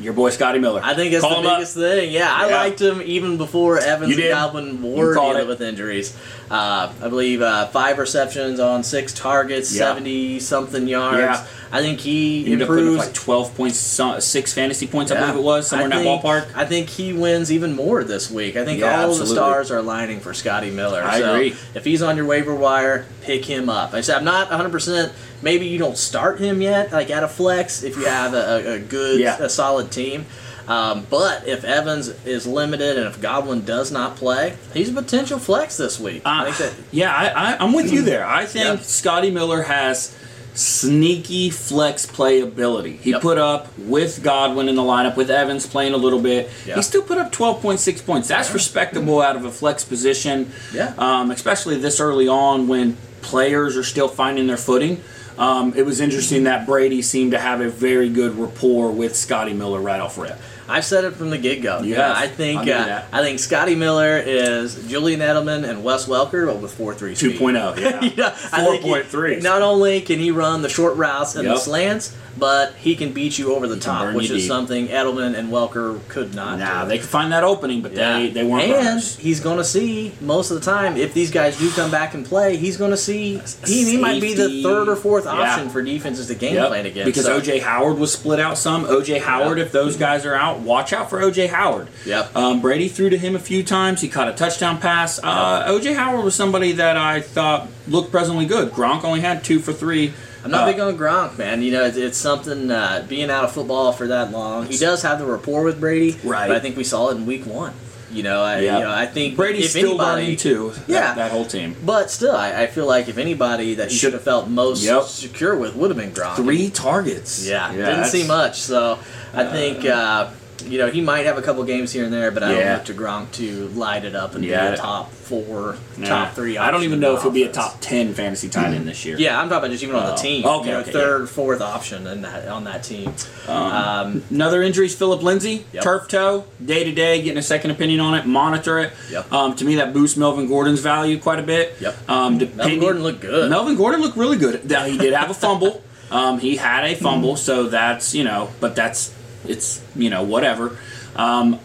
your boy Scotty Miller. I think that's Call the him up. biggest thing. Yeah, I Yeah. liked him even before Evans and. Godwin were dealing it. with injuries. Uh, I believe uh, five receptions on six targets, Yeah. seventy something yards. Yeah. I think he He ended up putting improves. like 12 points, six fantasy points, I believe it was, somewhere I in think- that ballpark. I think he wins even more this week. I think Yeah, all absolutely. the stars are aligning for Scotty Miller. I so agree. If he's on your waiver wire, pick him up. I said I'm not 100. percent Maybe you don't start him yet, like at a flex, if you have a, a, good, Yeah. a solid team. Um, but if Evans is limited and if Godwin does not play, he's a potential flex this week. I Uh, think that yeah, I, I, I'm with you there. I think Yeah. Scotty Miller has sneaky flex playability. He Yep. put up with Godwin in the lineup, with Evans playing a little bit. Yeah. He still put up 12.6 points. That's respectable out of a flex position, Yeah. um, especially this early on when players are still finding their footing. Um, it was interesting that Brady seemed to have a very good rapport with Scotty Miller right off the rip. I've said it from the get go. Yeah. I think I'll give you uh. I think Scotty Miller is Julian Edelman and Wes Welker, but with four three 2.0, yeah. yeah, think he- 4.3. Not only can he run the short routes and the slants, but he can beat you over the can top, which is deep. something Edelman and Welker could not. Nah, do. they could find that opening, but they, they weren't and runners. he's going to see most of the time if these guys do come back and play. He's going to see he, he might be the third or fourth Yeah. option for defenses to game Yep, plan against. Because So- OJ Howard was split out some. OJ Howard, Yep. if those guys are out, watch out for OJ Howard. Yep. Um, Brady threw to him a few times. He caught a touchdown pass. Uh, OJ Howard was somebody that I thought looked presently good. Gronk only had two for three. I'm not Uh, big on Gronk, man. You know, it's, it's something uh, being out of football for that long. He does have the rapport with Brady, Right. But I think we saw it in Week One. You know, I, Yeah. you know, I think Brady's still anybody, learning too. that- Yeah. that, whole team. But still, I, I feel like if anybody that he Should- have felt most Yep. secure with would have been Gronk. Three targets. Yeah, didn't see much. So I think uh, you know he might have a couple games here and there, but I don't Yeah. look to Gronk to light it up and Yeah. be a top four, Nah. top three. I don't even know if he'll be a top ten fantasy tight end this year. Yeah, I'm talking about just even on the Oh, team. okay, you know, okay, third, fourth option in that, on that team. Um, Another injury is Phillip Lindsay, Yep. turf toe, day to day, getting a second opinion on it, monitor it. Yep. Um, to me, that boosts Melvin Gordon's value quite a bit. Yep. Um, Melvin Gordon looked good. Melvin Gordon looked really good. Now he did have a fumble. Um, he had a fumble, so that's you know, but that's it's you know whatever. Um,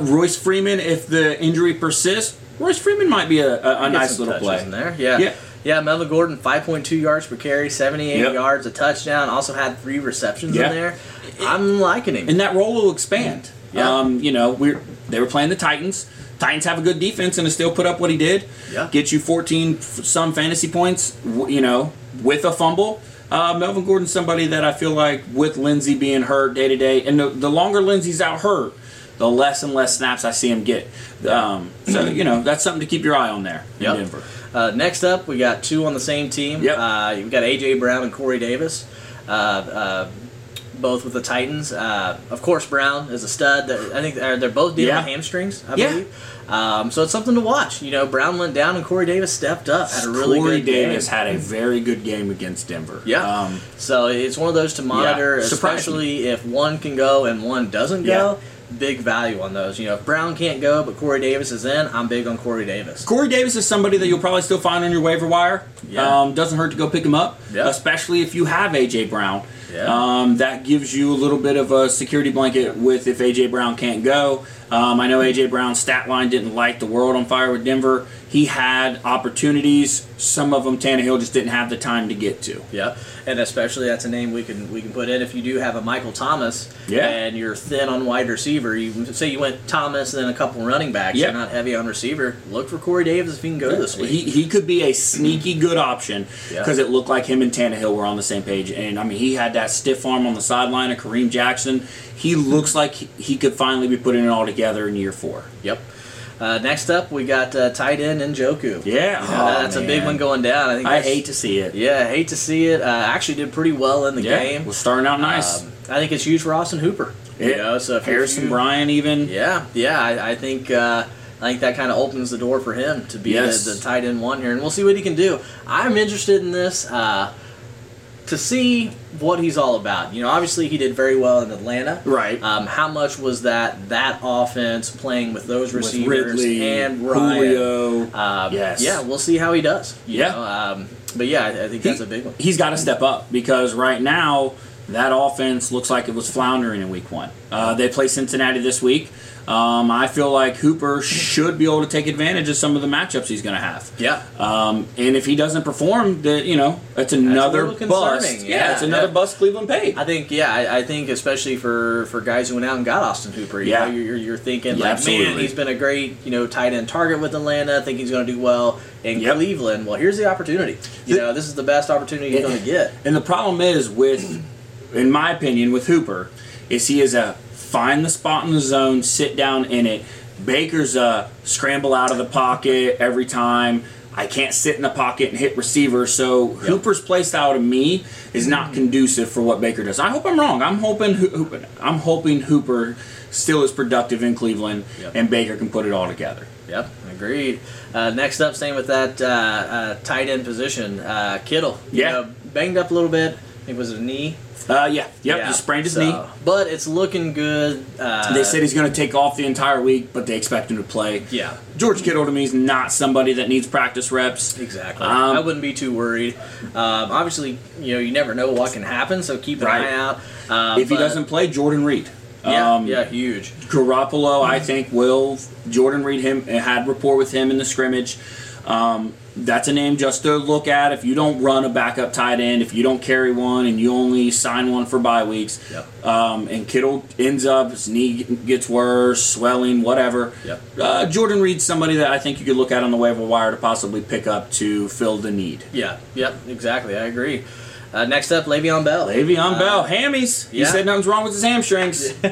Royce Freeman, if the injury persists, Royce Freeman might be a, a, a nice little play. in there. Yeah. Yeah. Yeah. Melvin Gordon, 5.2 yards per carry, 78 Yep. yards, a touchdown. Also had three receptions Yeah. in there. I'm liking him. and that role will expand. Yeah. Um, you know, we're they were playing the Titans. Titans have a good defense and to still put up what he did. Yeah. Get you 14 some fantasy points. You know, with a fumble. Uh, Melvin Gordon's somebody that I feel like with Lindsay being hurt day to day, and the, the longer Lindsay's out hurt, the less and less snaps I see him get. Um, so you know that's something to keep your eye on there in Yep. Denver. Uh, next up, we got two on the same team. Yep. Uh, you've got AJ Brown and Corey Davis, uh, uh, both with the Titans. Uh, of course, Brown is a stud. They're- I think they're, they're both dealing Yeah. with hamstrings. I Yeah. believe. Um, so it's something to watch. You know, Brown went down and Corey Davis stepped up. Had a really Corey good Davis game. had a very good game against Denver. Yeah. Um, So it's one of those to monitor, surprising. especially if one can go and one doesn't go. Big value on those. You know, if Brown can't go but Corey Davis is in, I'm big on Corey Davis. Corey Davis is somebody that you'll probably still find on your waiver wire. Yeah. Um, doesn't hurt to go pick him up, Yeah. especially if you have AJ Brown. Yeah. Um, that gives you a little bit of a security blanket with if AJ Brown can't go. Um, I know AJ Brown's stat line didn't light the world on fire with Denver. He had opportunities. Some of them Tannehill just didn't have the time to get to. Yeah, and especially that's a name we can we can put in if you do have a Michael Thomas. Yeah. And you're thin on wide receiver. You say you went Thomas and then a couple running backs. Yeah. You're not heavy on receiver. Look for Corey Davis if he can go this week. He, he could be a sneaky good option Yeah. because it looked like him and Tannehill were on the same page. And I mean, he had that stiff arm on the sideline of Kareem Jackson. He looks like he, he could finally be putting it all together in year four. Yep. Uh, next up, we got uh, tight end Njoku. Yeah, You know, Oh, that's a big one going down. I think. I hate to see it. Yeah, hate to see it. Uh, actually, did pretty well in the Yeah, game. was starting out nice. Um, I think it's huge for Austin Hooper. You Yeah. know, so if Harrison you, Bryant even. Yeah, yeah. I, I think uh, I think that kind of opens the door for him to be Yes. the, the tight end one here, and we'll see what he can do. I'm interested in this uh, to see what he's all about. You know, obviously he did very well in Atlanta. Right. Um, how much was that that offense playing with those With receivers Ridley, and Ryan? Julio. Um, Yes. Yeah, we'll see how he does. you Yeah. know, um, but yeah, I, I think that's a big one. He's got to step up because right now that offense looks like it was floundering in week one. Uh, they play Cincinnati this week. Um, I feel like Hooper should be able to take advantage of some of the matchups he's going to have. Yeah. Um, and if he doesn't perform, that you know, it's another bust. Yeah, Yeah, it's another yeah. bust Cleveland paid. I think, yeah, I, I think especially for, for guys who went out and got Austin Hooper, you Yeah. know, you're, you're thinking Yeah, like, absolutely. man, he's been a great, you know, tight end target with Atlanta. I think he's going to do well in Yep. Cleveland. Well, here's the opportunity. You know, this is the best opportunity he's going to get. And the problem is with, in my opinion, with Hooper, is he is a find the spot in the zone, sit down in it. Baker's a scramble out of the pocket every time. I can't sit in the pocket and hit receiver. So Hooper's play style to me is not conducive for what Baker does. I hope I'm wrong. I'm hoping Hooper, I'm hoping Hooper still is productive in Cleveland Yep. and Baker can put it all together. Yep, agreed. Uh, next up, same with that uh, uh, tight end position, uh, Kittle. You Yeah. know, banged up a little bit. I think it was a knee. Uh, yeah, yep, Yeah, he sprained his so- knee. But it's looking good. Uh, They said he's going to take off the entire week, but they expect him to play. Yeah. George Kittle to me is not somebody that needs practice reps. Exactly. Um, I wouldn't be too worried. Um, obviously, you know, you never know what can happen, so keep an Right. eye out. Um, If he doesn't play, Jordan Reed. yeah, um, yeah, huge. Garoppolo, I think, will. Jordan Reed him had rapport with him in the scrimmage. Um, that's a name just to look at. If you don't run a backup tight end, if you don't carry one, and you only sign one for bye weeks, Yep. um, and Kittle ends up his knee gets worse, swelling, whatever. Yep. Uh, Jordan Reed's somebody that I think you could look at on the waiver wire to possibly pick up to fill the need. Yeah, yep, exactly. I agree. Uh, next up, Le'Veon Bell. Le'Veon Uh, Bell, hammies. He yeah. said nothing's wrong with his hamstrings.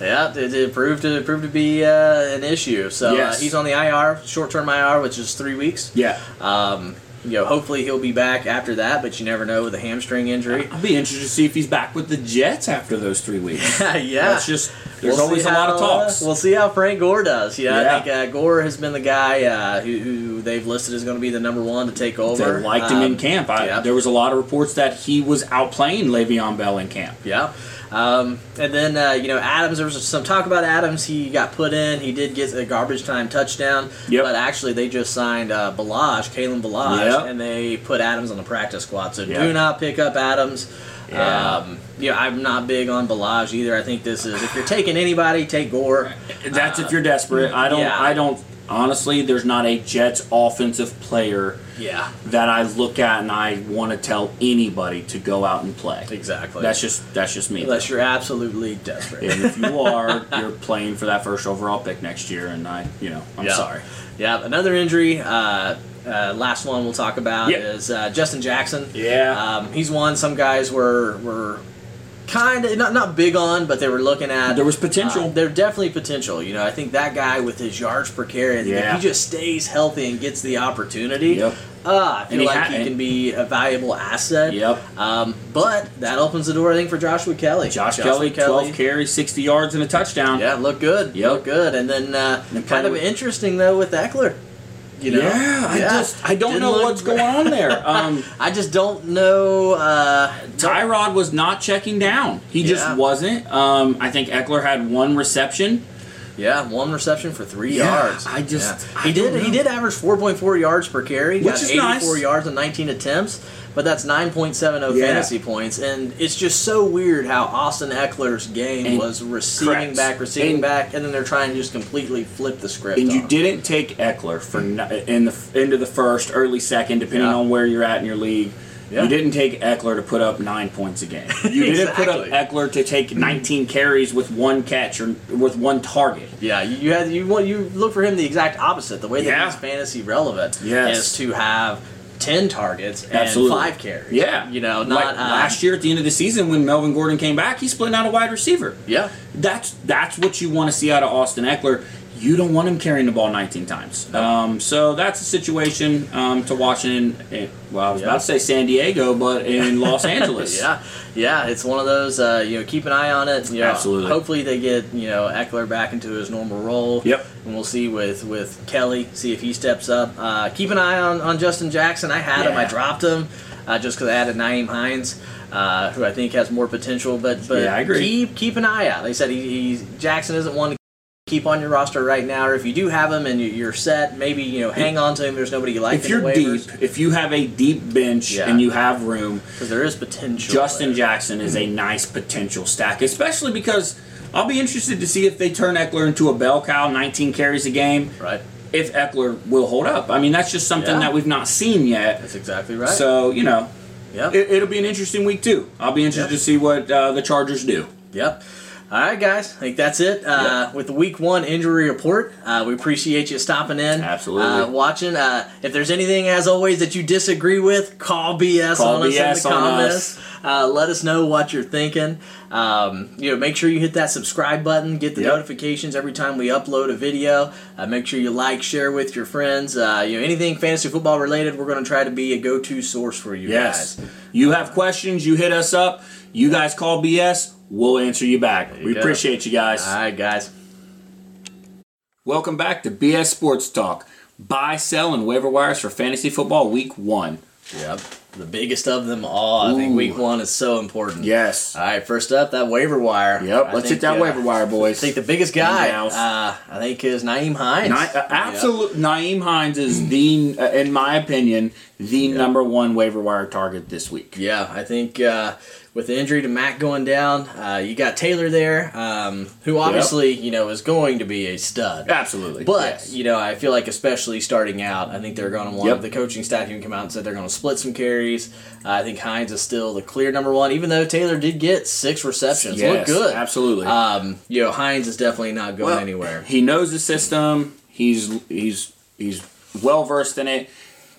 Yeah, it, it proved to proved to be uh, an issue. So Yes. uh, he's on the IR, short term IR, which is three weeks. yeah. Um, you know, hopefully he'll be back after that, but you never know with a hamstring injury. I'll be interested to see if he's back with the Jets after those three weeks. yeah, That's just there's We'll always a lot of how, uh, talks. we'll see how Frank Gore does. You know, Yeah. I think uh, Gore has been the guy uh, who, who they've listed as going to be the number one to take over. they liked him in Um, camp. I, yeah. There was a lot of reports that he was outplaying Le'Veon Bell in camp. Yeah. Um, and then, uh, you know, Adams, there was some talk about Adams. He got put in. He did get a garbage time touchdown. Yep. But actually, they just signed uh, Ballage, Kalen Ballage, Yep. and they put Adams on the practice squad. So Yep. do not pick up Adams. Yeah. Um, yeah, I'm not big on Ballage either. I think this is if you're taking anybody, take Gore. That's if you're desperate. I don't. yeah. I don't. Honestly, there's not a Jets offensive player Yeah, that I look at and I want to tell anybody to go out and play. exactly. That's just that's just me. unless you're absolutely desperate. and if you are, you're playing for that first overall pick next year, and I, you know, I'm Yeah. sorry. Yeah, another injury. Uh, uh, last one we'll talk about Yeah. is uh, Justin Jackson. Yeah. Um, he's one some guys were were kind of not not big on, but they were looking at. There was potential. Uh, there's definitely potential. You know, I think that guy with his yards per carry, Yeah. if he just stays healthy and gets the opportunity, Yep. uh, I feel he like ha- he can be a valuable asset. Yep. Um, but that opens the door, I think, for Joshua Kelly. Josh Joshua Kelly, 12 carries, 60 yards, and a touchdown. Yeah, look good. Yep. Look good. And then uh, And kind of interesting though with Ekeler. You know? Yeah, I just I don't Didn't know what's great. going on there. Um, I just don't know. Uh, Tyrod was not checking down. He just wasn't. Um, I think Ekeler had one reception. yeah, one reception for three Yeah, yards. I just- Yeah. I he did don't he did average four point four yards per carry. Which got is eighty nice. four yards on nineteen attempts. But that's nine point seven oh Yeah. fantasy points, and it's just so weird how Austin Ekeler's game And- was receiving correct. back, receiving And- back, and then they're trying to just completely flip the script. And you on. didn't take Ekeler for in the into the first, early second, depending Yeah. on where you're at in your league. Yeah. You didn't take Ekeler to put up nine points a game. You didn't put up Ekeler to take 19 carries with one catch or with one target. Yeah, you, you had you want you look for him the exact opposite. The way that Yeah. he's fantasy relevant Yes. is to have ten targets and Absolutely. five carries. Yeah, you know, Like not uh, last year at the end of the season when Melvin Gordon came back, he's splitting out a wide receiver. Yeah, That's that's what you want to see out of Austin Ekeler. You don't want him carrying the ball 19 times. Um, so that's a situation um, to watch in. in- Well, I was Yeah. about to say San Diego, but in Los Angeles. yeah, yeah. It's one of those. Uh, you know, keep an eye on it. You know, Absolutely. Hopefully, they get you know Ekeler back into his normal role. Yep. And we'll see with with Kelly, see if he steps up. Uh, keep an eye on on Justin Jackson. I had him. I dropped him uh, just because I added Nyheim Hines. Uh, who I think has more potential, but but Yeah, I agree. keep keep an eye out. They said he, he Jackson isn't one to keep on your roster right now, or if you do have him and you- you're set, maybe you know hang on to him. There's nobody you like. If you're deep, if you have a deep bench Yeah. and you have room, because there is potential. Justin there. Jackson is a nice potential stack, especially because I'll be interested to see if they turn Ekeler into a bell cow, 19 carries a game. right? If Ekeler will hold up, I mean that's just something Yeah. that we've not seen yet. That's exactly right. So you know, yep. it, it'll be an interesting week too. I'll be interested Yep. to see what uh, the Chargers do. Yep. All right, guys. I think that's it uh, with the week one injury report. Uh, we appreciate you stopping in, Absolutely. uh, watching. Uh, if there's anything, as always, that you disagree with, call BS Call on us in the comments. us. Uh, let us know what you're thinking. Um, you know, make sure you hit that subscribe button, get the Yep. notifications every time we upload a video. Uh, make sure you like, share with your friends. Uh, you know, anything fantasy football related, we're going to try to be a go-to source for you Yes. guys. You have questions, you hit us up. You guys call BS, we'll answer you back. you we go. appreciate you guys. All right, guys. Welcome back to BS Sports Talk. Buy, sell, and waiver wires for fantasy football week one. Yep. The biggest of them all. I think week one is so important. Yes. All right, first up, that waiver wire. Yep. I Let's think, hit that uh, waiver wire, boys. I think the biggest guy, uh, I think, is Nyheim Hines. Ni- uh, absolute Nyheim Hines is the, uh, in my opinion, the number one waiver wire target this week. Yeah, I think uh, with the injury to Mack going down, uh, you got Taylor there, um, who obviously you know is going to be a stud. Absolutely. But Yes. you know, I feel like especially starting out, I think they're going to want Yep. the coaching staff even come out and said they're going to split some carries. Uh, I think Hines is still the clear number one, even though Taylor did get six receptions. Look good, absolutely. Um, you know, Hines is definitely not going Well, anywhere. He knows the system. He's he's he's well versed in it.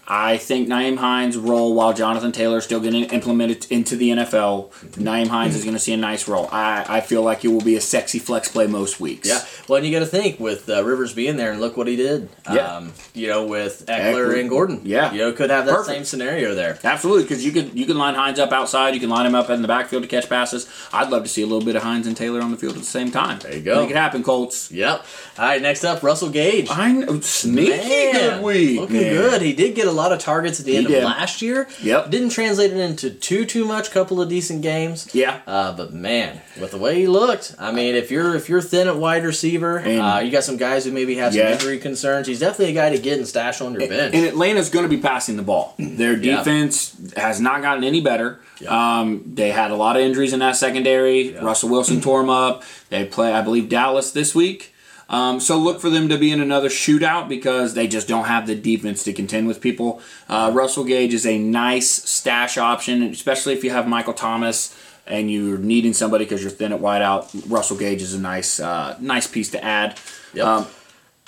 I think Nyheim Hines' role while Jonathan Taylor is still getting implemented into the NFL, Nyheim Hines is going to see a nice role. I, I feel like it will be a sexy flex play most weeks. Yeah, well, and you got to think with uh, Rivers being there, and look what he did. Yeah. Um, you know, with Ekeler, Ekeler. and Gordon. Yeah. you know, could have that Perfect. same scenario there. Absolutely, because you could you can line Hines up outside, you can line him up in the backfield to catch passes. I'd love to see a little bit of Hines and Taylor on the field at the same time. There you go. Make it happen, Colts. Yep. All right, next up, Russell Gage. I know, sneaky Man, good week. Looking man. good. He did get a lot of targets at the He end did. of last year. Yep. Didn't translate it into too too much. Couple of decent games. Yeah. Uh, but man, with the way he looked, I mean, if you're if you're thin at wide receiver, And- uh, you got some guys who maybe have some injury concerns. He's definitely a guy to get and stash on your bench. And Atlanta's going to be passing the ball. Their Yeah. defense has not gotten any better. Yeah. Um, they had a lot of injuries in that secondary. Yeah. Russell Wilson tore them up. They play, I believe, Dallas this week. Um, so look for them to be in another shootout because they just don't have the defense to contend with people. Uh, Russell Gage is a nice stash option, especially if you have Michael Thomas and you're needing somebody because you're thin at wideout. Russell Gage is a nice, uh, nice piece to add. Yep. Um,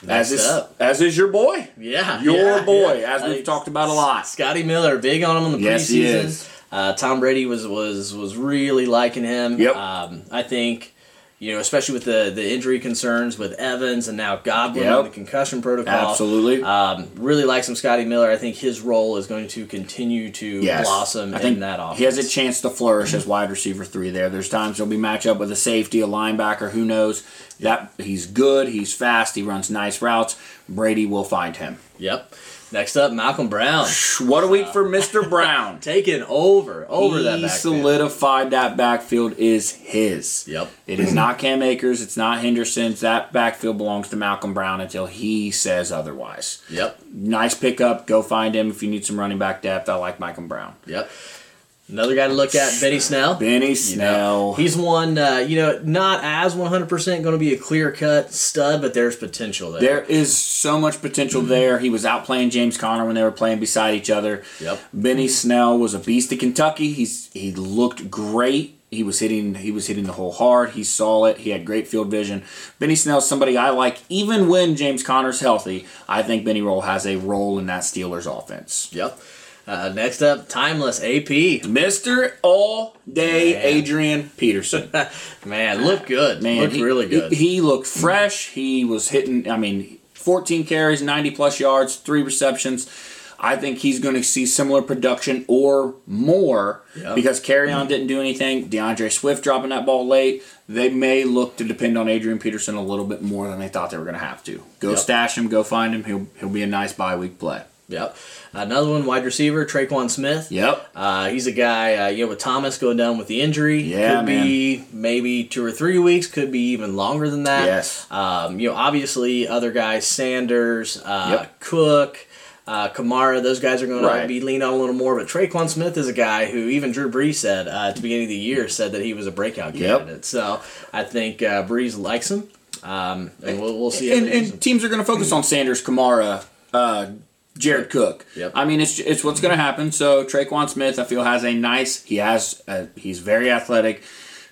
as is, up. as is your boy. Yeah, Your yeah, boy, yeah. as we've talked about a lot. Scotty Miller, big on him in the Yes, preseason. he is. Uh, Tom Brady was was was really liking him. Yep. Um, I think, you know, especially with the the injury concerns with Evans and now Godwin Yep. and the concussion protocol. Absolutely. Um, really likes him, Scotty Miller. I think his role is going to continue to Yes. blossom I think in that offense. He has a chance to flourish as wide receiver three there. There's times he'll be matched up with a safety, a linebacker, who knows. That he's good, he's fast, he runs nice routes. Brady will find him. Yep. Next up, Malcolm Brown. What a week for uh, Mr. Brown. Taking over, over he that backfield. solidified that backfield is his. Yep. It is not Cam Akers, it's not Henderson's. That backfield belongs to Malcolm Brown until he says otherwise. Yep. Nice pickup. Go find him if you need some running back depth. I like Malcolm Brown. Yep. Another guy to look at, Benny Snell. Benny You know, Snell. he's one, uh, you know, not as 100% going to be a clear cut stud, but there's potential there. There is so much potential there. He was out playing James Conner when they were playing beside each other. Yep. Benny Snell was a beast at Kentucky. He's he looked great. He was hitting he was hitting the hole hard. He saw it. He had great field vision. Benny Snell's somebody I like even when James Conner's healthy. I think Benny Roll has a role in that Steelers offense. Yep. Uh, next up, Timeless AP. Mr. All Day Man. Adrian Peterson. Man, looked good. Man, looked he, really good. He, he looked fresh. He was hitting. I mean, 14 carries, 90 plus yards, three receptions. I think he's going to see similar production or more Yeah. because Kerryon didn't do anything. D'Andre Swift dropping that ball late. They may look to depend on Adrian Peterson a little bit more than they thought they were going to have to. Go Yep. stash him. Go find him. He'll he'll be a nice bye week play. Yep. Another one, wide receiver, Tre'Quan Smith. Yep. Uh, he's a guy, uh, you know, with Thomas going down with the injury. Yeah, Could be maybe two or three weeks, could be even longer than that. Yes. Um, you know, obviously, other guys, Sanders, uh, Yep. Cook, uh, Kamara, those guys are going Right. to be leaned on a little more. But Tre'Quan Smith is a guy who even Drew Brees said uh, at the beginning of the year said that he was a breakout Yep. candidate. So I think uh, Brees likes him. Um, and we'll, we'll see. and, they use him. and teams are going to focus on Sanders, Kamara, uh, Jared Cook. Yep. I mean, it's it's what's going to happen. So Tre'Quan Smith, I feel, has a nice. He has. A, he's very athletic.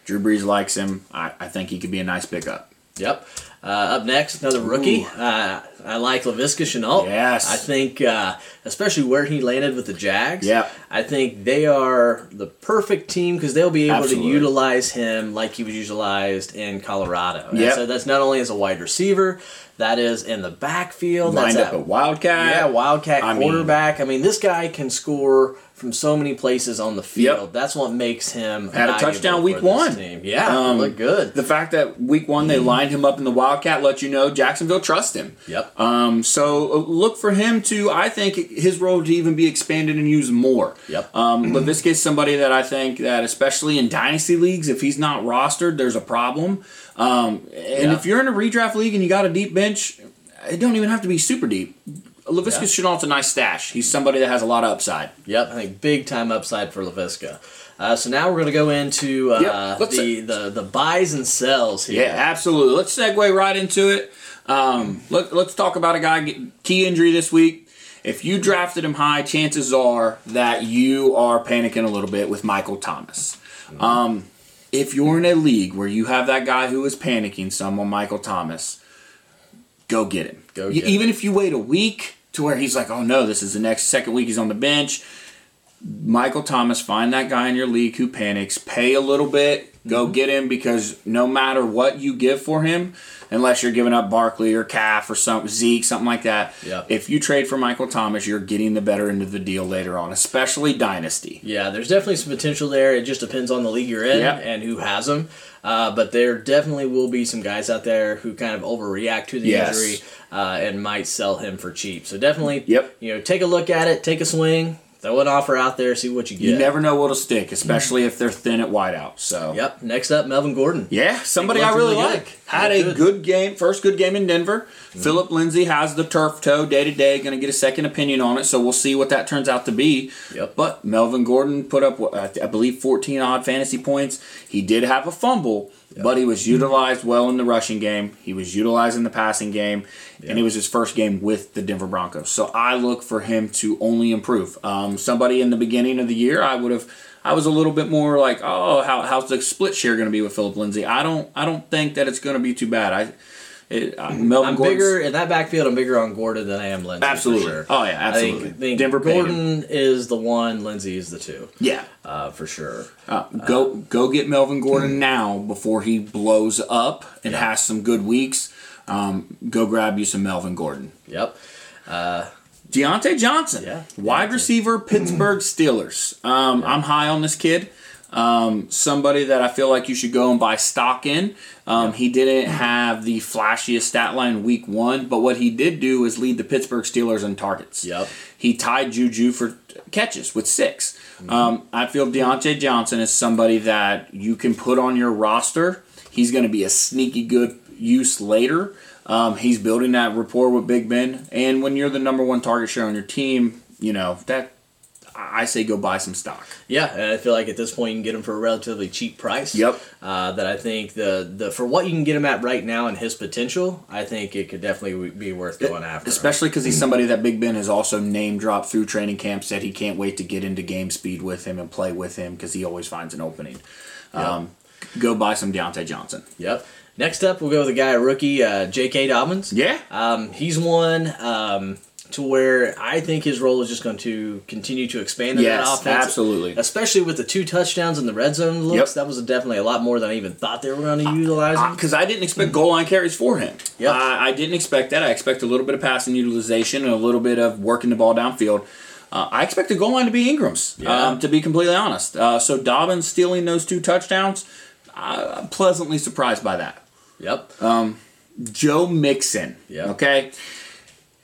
Drew Brees likes him. I, I think he could be a nice pickup. Yep. Uh, up next, another rookie. Uh, I like Laviska Shenault. Yes. I think, uh, especially where he landed with the Jags. Yep. I think they are the perfect team because they'll be able Absolutely. to utilize him like he was utilized in Colorado. And Yep. So that's not only as a wide receiver, that is in the backfield. That's Lined up at- at Wildcat. yeah, Wildcat I mean- quarterback. I mean, this guy can score from so many places on the field. Yep. That's what makes him Had a touchdown week one. Team. Yeah, Um, look good. The fact that week one they lined him up in the Wildcat let you know Jacksonville trusts him. Yep. Um, so uh, look for him to, I think, his role to even be expanded and used more. Yep. Um, Laviska is somebody that I think that, especially in dynasty leagues, if he's not rostered, there's a problem. Um, and Yeah. if you're in a redraft league and you got a deep bench, it don't even have to be super deep. Laviska Yeah. Shenault's a nice stash. He's somebody that has a lot of upside. Yep, I think big time upside for Laviska. Uh, so now we're going to go into uh, Yep, the, the the buys and sells here. Yeah, absolutely. Let's segue right into it. Um, let, let's talk about a guy key injury this week. If you drafted him high, chances are that you are panicking a little bit with Michael Thomas. Um, if you're in a league where you have that guy who is panicking some on Michael Thomas, go get him. Go Even if you wait a week to where he's like, oh no, this is the next second week he's on the bench. Michael Thomas, find that guy in your league who panics, pay a little bit, Go Mm-hmm. get him because no matter what you give for him, unless you're giving up Barkley or Calf or some Zeke, something like that. Yep. If you trade for Michael Thomas, you're getting the better end of the deal later on, especially dynasty. Yeah, there's definitely some potential there. It just depends on the league you're in Yeah. and who has them. Uh, but there definitely will be some guys out there who kind of overreact to the Yes. injury uh, and might sell him for cheap. So definitely, Yep. you know, take a look at it, take a swing, throw an offer out there, see what you get. You never know what'll stick, especially if they're thin at wideout. So Yep. Next up, Melvin Gordon. Yeah, somebody I really good. like. Had a good. good game, first good game in Denver. Mm-hmm. Phillip Lindsay has the turf toe day to day. Going to get a second opinion on it, so we'll see what that turns out to be. Yep. But Melvin Gordon put up, I believe, 14 odd fantasy points. He did have a fumble, but he was utilized well in the rushing game. He was utilized in the passing game, and it was his first game with the Denver Broncos. So I look for him to only improve. Um, somebody in the beginning of the year, I would have. I was a little bit more like, oh, how, how's the split share going to be with Phillip Lindsay? I don't, I don't think that it's going to be too bad. I, it, uh, Melvin I'm Gordon's- bigger in that backfield. I'm bigger on Gordon than I am Lindsay. for Absolutely. sure. Oh, yeah, absolutely. I think, think Denver. Gordon is the one. Lindsay is the two. Yeah, Uh, for sure. uh, go go get Melvin Gordon now before he blows up and Yeah. has some good weeks. Um, go grab you some Melvin Gordon. Yep. Diontae Johnson, Yeah, wide receiver, Pittsburgh Steelers. Um, I'm high on this kid. Um, somebody that I feel like you should go and buy stock in. Um, He didn't have the flashiest stat line week one, but what he did do is lead the Pittsburgh Steelers in targets. Yep. He tied Juju for catches with 6 Um, I feel Diontae Johnson is somebody that you can put on your roster. He's going to be a sneaky good use later. Um, he's building that rapport with Big Ben, and when you're the number one target share on your team, you know that I say go buy some stock. Yeah, and I feel like at this point you can get him for a relatively cheap price. Yep. Uh, that I think the the for what you can get him at right now and his potential, I think it could definitely be worth going after. Especially because he's somebody that Big Ben has also name dropped through training camp. Said he can't wait to get into game speed with him and play with him because he always finds an opening. Um, Go buy some Diontae Johnson. Yep. Next up, we'll go with the guy, rookie, uh, J.K. Dobbins. Yeah. Um, he's one um, to where I think his role is just going to continue to expand in Yes, that offense. absolutely. Especially with the two touchdowns in the red zone looks. Yep. That was definitely a lot more than I even thought they were going to utilize him. Because I didn't expect goal line carries for him. Yep. I, I didn't expect that. I expect a little bit of passing utilization and a little bit of working the ball downfield. Uh, I expect the goal line to be Ingram's, Yeah. um, to be completely honest. Uh, so Dobbins stealing those two touchdowns, I'm pleasantly surprised by that. Yep. Joe Mixon. Yeah. Okay.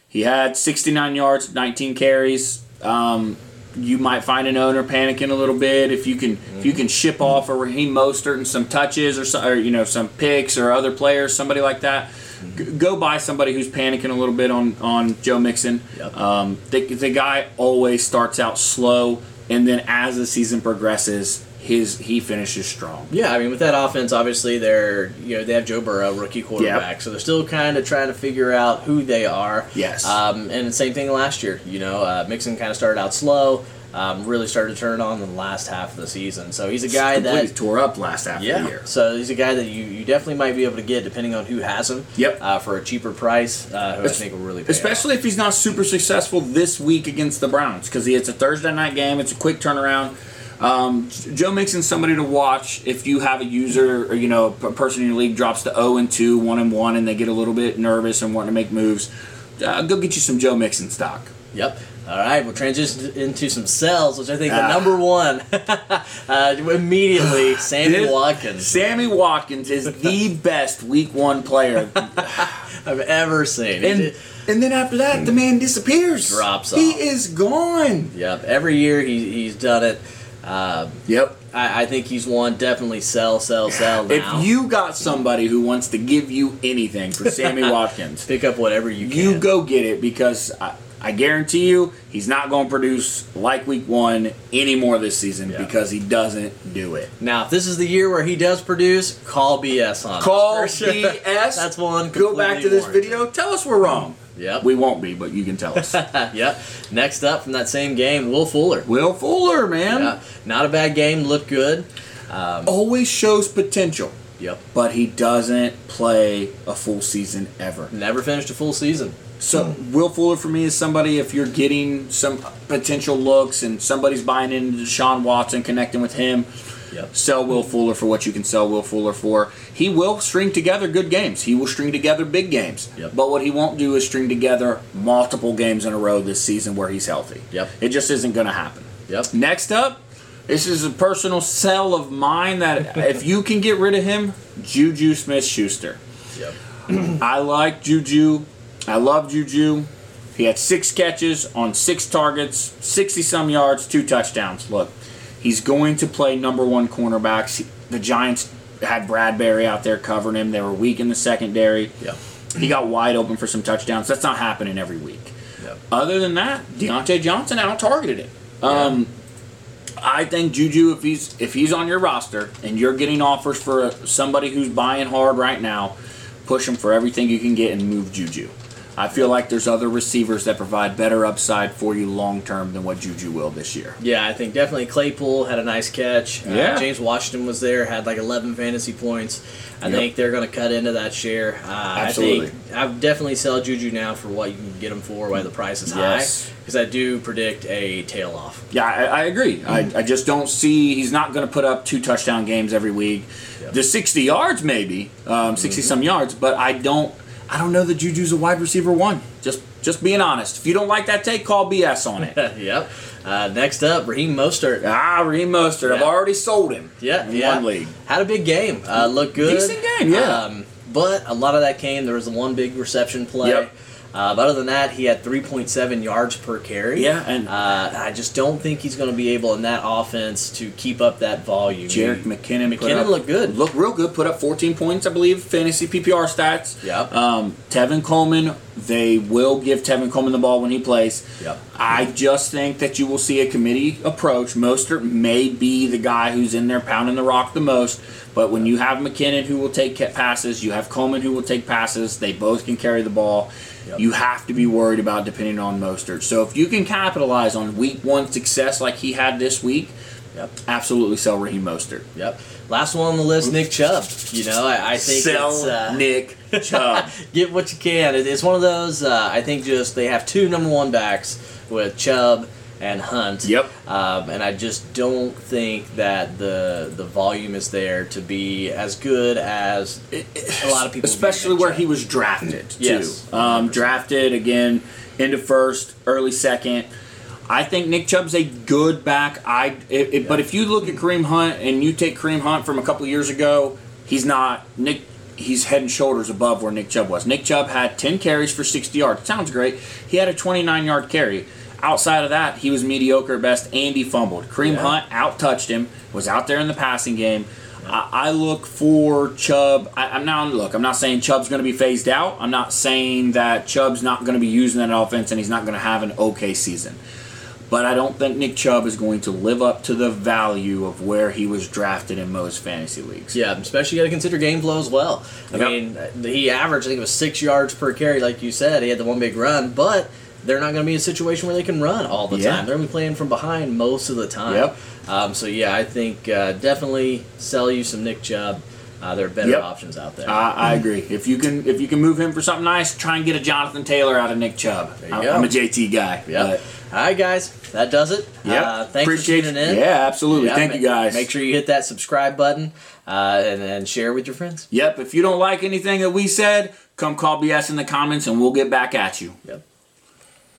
He had 69 yards, 19 carries. Um, you might find an owner panicking a little bit if you can if you can ship off a Raheem Mostert and some touches or, or you know some picks or other players, somebody like that. G- go buy somebody who's panicking a little bit on on Joe Mixon. Yep. Um, the, the guy always starts out slow, and then as the season progresses, his he finishes strong. Yeah, I mean, with that offense, obviously they're you know they have Joe Burrow, rookie quarterback, so they're still kind of trying to figure out who they are. Yes. Um, and the same thing last year. You know, uh, Mixon kind of started out slow, um, really started to turn on in the last half of the season. So he's a guy Completely that tore up last half of the year. So he's a guy that you, you definitely might be able to get depending on who has him. Yep. Uh, for a cheaper price, uh, who I think will really Especially if he's not super successful this week against the Browns, because it's a Thursday night game. It's a quick turnaround. Um, Joe Mixon's somebody to watch if you have a user or you know a person in your league drops to 0 and 2, 1 and 1, and they get a little bit nervous and want to make moves. Uh, go get you some Joe Mixon stock. Yep. All right, we'll transition into some sells, which I think Ah. the number one uh, immediately, Sammy This- Watkins. Sammy Watkins is the best Week One player, I've ever seen. And and then after that, the man disappears. Drops off. He is gone. Yep. Every year he, he's done it. Uh, Yep. I, I think he's one. Definitely sell, sell, sell now. If you got somebody who wants to give you anything for Sammy Watkins, pick up whatever you can. you go get it because I, I guarantee you he's not going to produce like week one anymore this season Yeah. because he doesn't do it. Now, if this is the year where he does produce, call BS on us, Call for. BS. That's one. Go back to this warranted. video. Tell us we're wrong. Yep. We won't be, but you can tell us. yep. Next up from that same game, Will Fuller. Will Fuller, man, Yeah. Not a bad game. Looked good. Um, always shows potential, Yep. but he doesn't play a full season ever. Never finished a full season. So Will Fuller for me is somebody if you're getting some potential looks and somebody's buying into Deshaun Watson, connecting with him. Yep. Sell Will Fuller for what you can sell Will Fuller for. He will string together good games. He will string together big games. Yep. But what he won't do is string together multiple games in a row this season where he's healthy. Yep. It just isn't going to happen. Yep. Next up, this is a personal sell of mine that if you can get rid of him, Juju Smith Schuster. Yep. I like Juju. I love Juju. He had six catches on six targets, 60 some yards, two touchdowns. Look, he's going to play number one cornerbacks. The Giants had Bradberry out there covering him. They were weak in the secondary. Yep. He got wide open for some touchdowns. That's not happening every week. Yep. Other than that, Diontae Johnson out targeted him. Um, I think Juju, if he's if he's on your roster and you're getting offers for somebody who's buying hard right now, push him for everything you can get and move Juju. I feel like there's other receivers that provide better upside for you long term than what Juju will this year. Yeah, I think definitely Claypool had a nice catch. Uh, Yeah. James Washington was there, had like 11 fantasy points. I Yep. think they're going to cut into that share. Uh, Absolutely. I think I definitely sell Juju now for what you can get him for, why the price is Yes. high. Because I do predict a tail off. Yeah, I, I agree. I, I just don't see he's not going to put up two touchdown games every week. Yep. The 60 yards maybe, um, 60 some yards, but I don't I don't know that Juju's a wide receiver one. Just just being honest. If you don't like that take, call BS on it. yep. Uh, next up, Raheem Mostert. ah, Raheem Mostert. I've already sold him. Yeah, yeah. one league. Had a big game. Uh, looked good. Decent game, yeah. Um, but a lot of that came. There was the one big reception play. Yep. Uh, but other than that, he had 3.7 yards per carry. Yeah, and- uh, I just don't think he's going to be able in that offense to keep up that volume. Jerick McKinnon. McKinnon up- looked good. Looked real good. Put up 14 points, I believe, fantasy PPR stats. Yep. Um, Tevin Coleman. They will give Tevin Coleman the ball when he plays. Yep. I just think that you will see a committee approach. Mostert may be the guy who's in there pounding the rock the most, but when you have McKinnon who will take passes, you have Coleman who will take passes. They both can carry the ball. Yep. You have to be worried about depending on Mostert. So if you can capitalize on Week One success like he had this week, Yep. absolutely sell Raheem Mostert. Yep. Last one on the list, Nick Chubb. You know, I, I think Sell it's, uh, Nick Chubb. get what you can. It's one of those. Uh, I think just they have two number one backs with Chubb and Hunt. Yep. Um, and I just don't think that the the volume is there to be as good as a lot of people. especially where he was drafted too. Yes, um, drafted again into first, early second. I think Nick Chubb's a good back. I it, it- but if you look at Kareem Hunt and you take Kareem Hunt from a couple years ago, he's not Nick. He's head and shoulders above where Nick Chubb was. Nick Chubb had 10 carries for 60 yards. Sounds great. He had a 29 yard carry. Outside of that, he was mediocre at best and he fumbled. Kareem Yeah. Hunt out touched him, was out there in the passing game. I, I look for Chubb. I, I'm not look. I'm not saying Chubb's going to be phased out. I'm not saying that Chubb's not going to be using that offense and he's not going to have an okay season. But I don't think Nick Chubb is going to live up to the value of where he was drafted in most fantasy leagues. Yeah, especially you got to consider game flow as well. I Yep. mean, he averaged I think it was six yards per carry, like you said. He had the one big run, but they're not going to be in a situation where they can run all the Yeah. time. They're going to be playing from behind most of the time. Yep. Um, so yeah, I think uh, definitely sell you some Nick Chubb. Uh, there are better Yep. options out there. I, I agree. If you can, if you can move him for something nice, try and get a Jonathan Taylor out of Nick Chubb. go. I'm a JT guy. Yep. All right, guys, that does it. Yep. Uh, thanks Appreciate for tuning in. Yeah, absolutely. Yeah, Thank ma- you guys. Make sure you hit that subscribe button uh, and then share with your friends. Yep. If you don't like anything that we said, come call BS in the comments and we'll get back at you. Yep.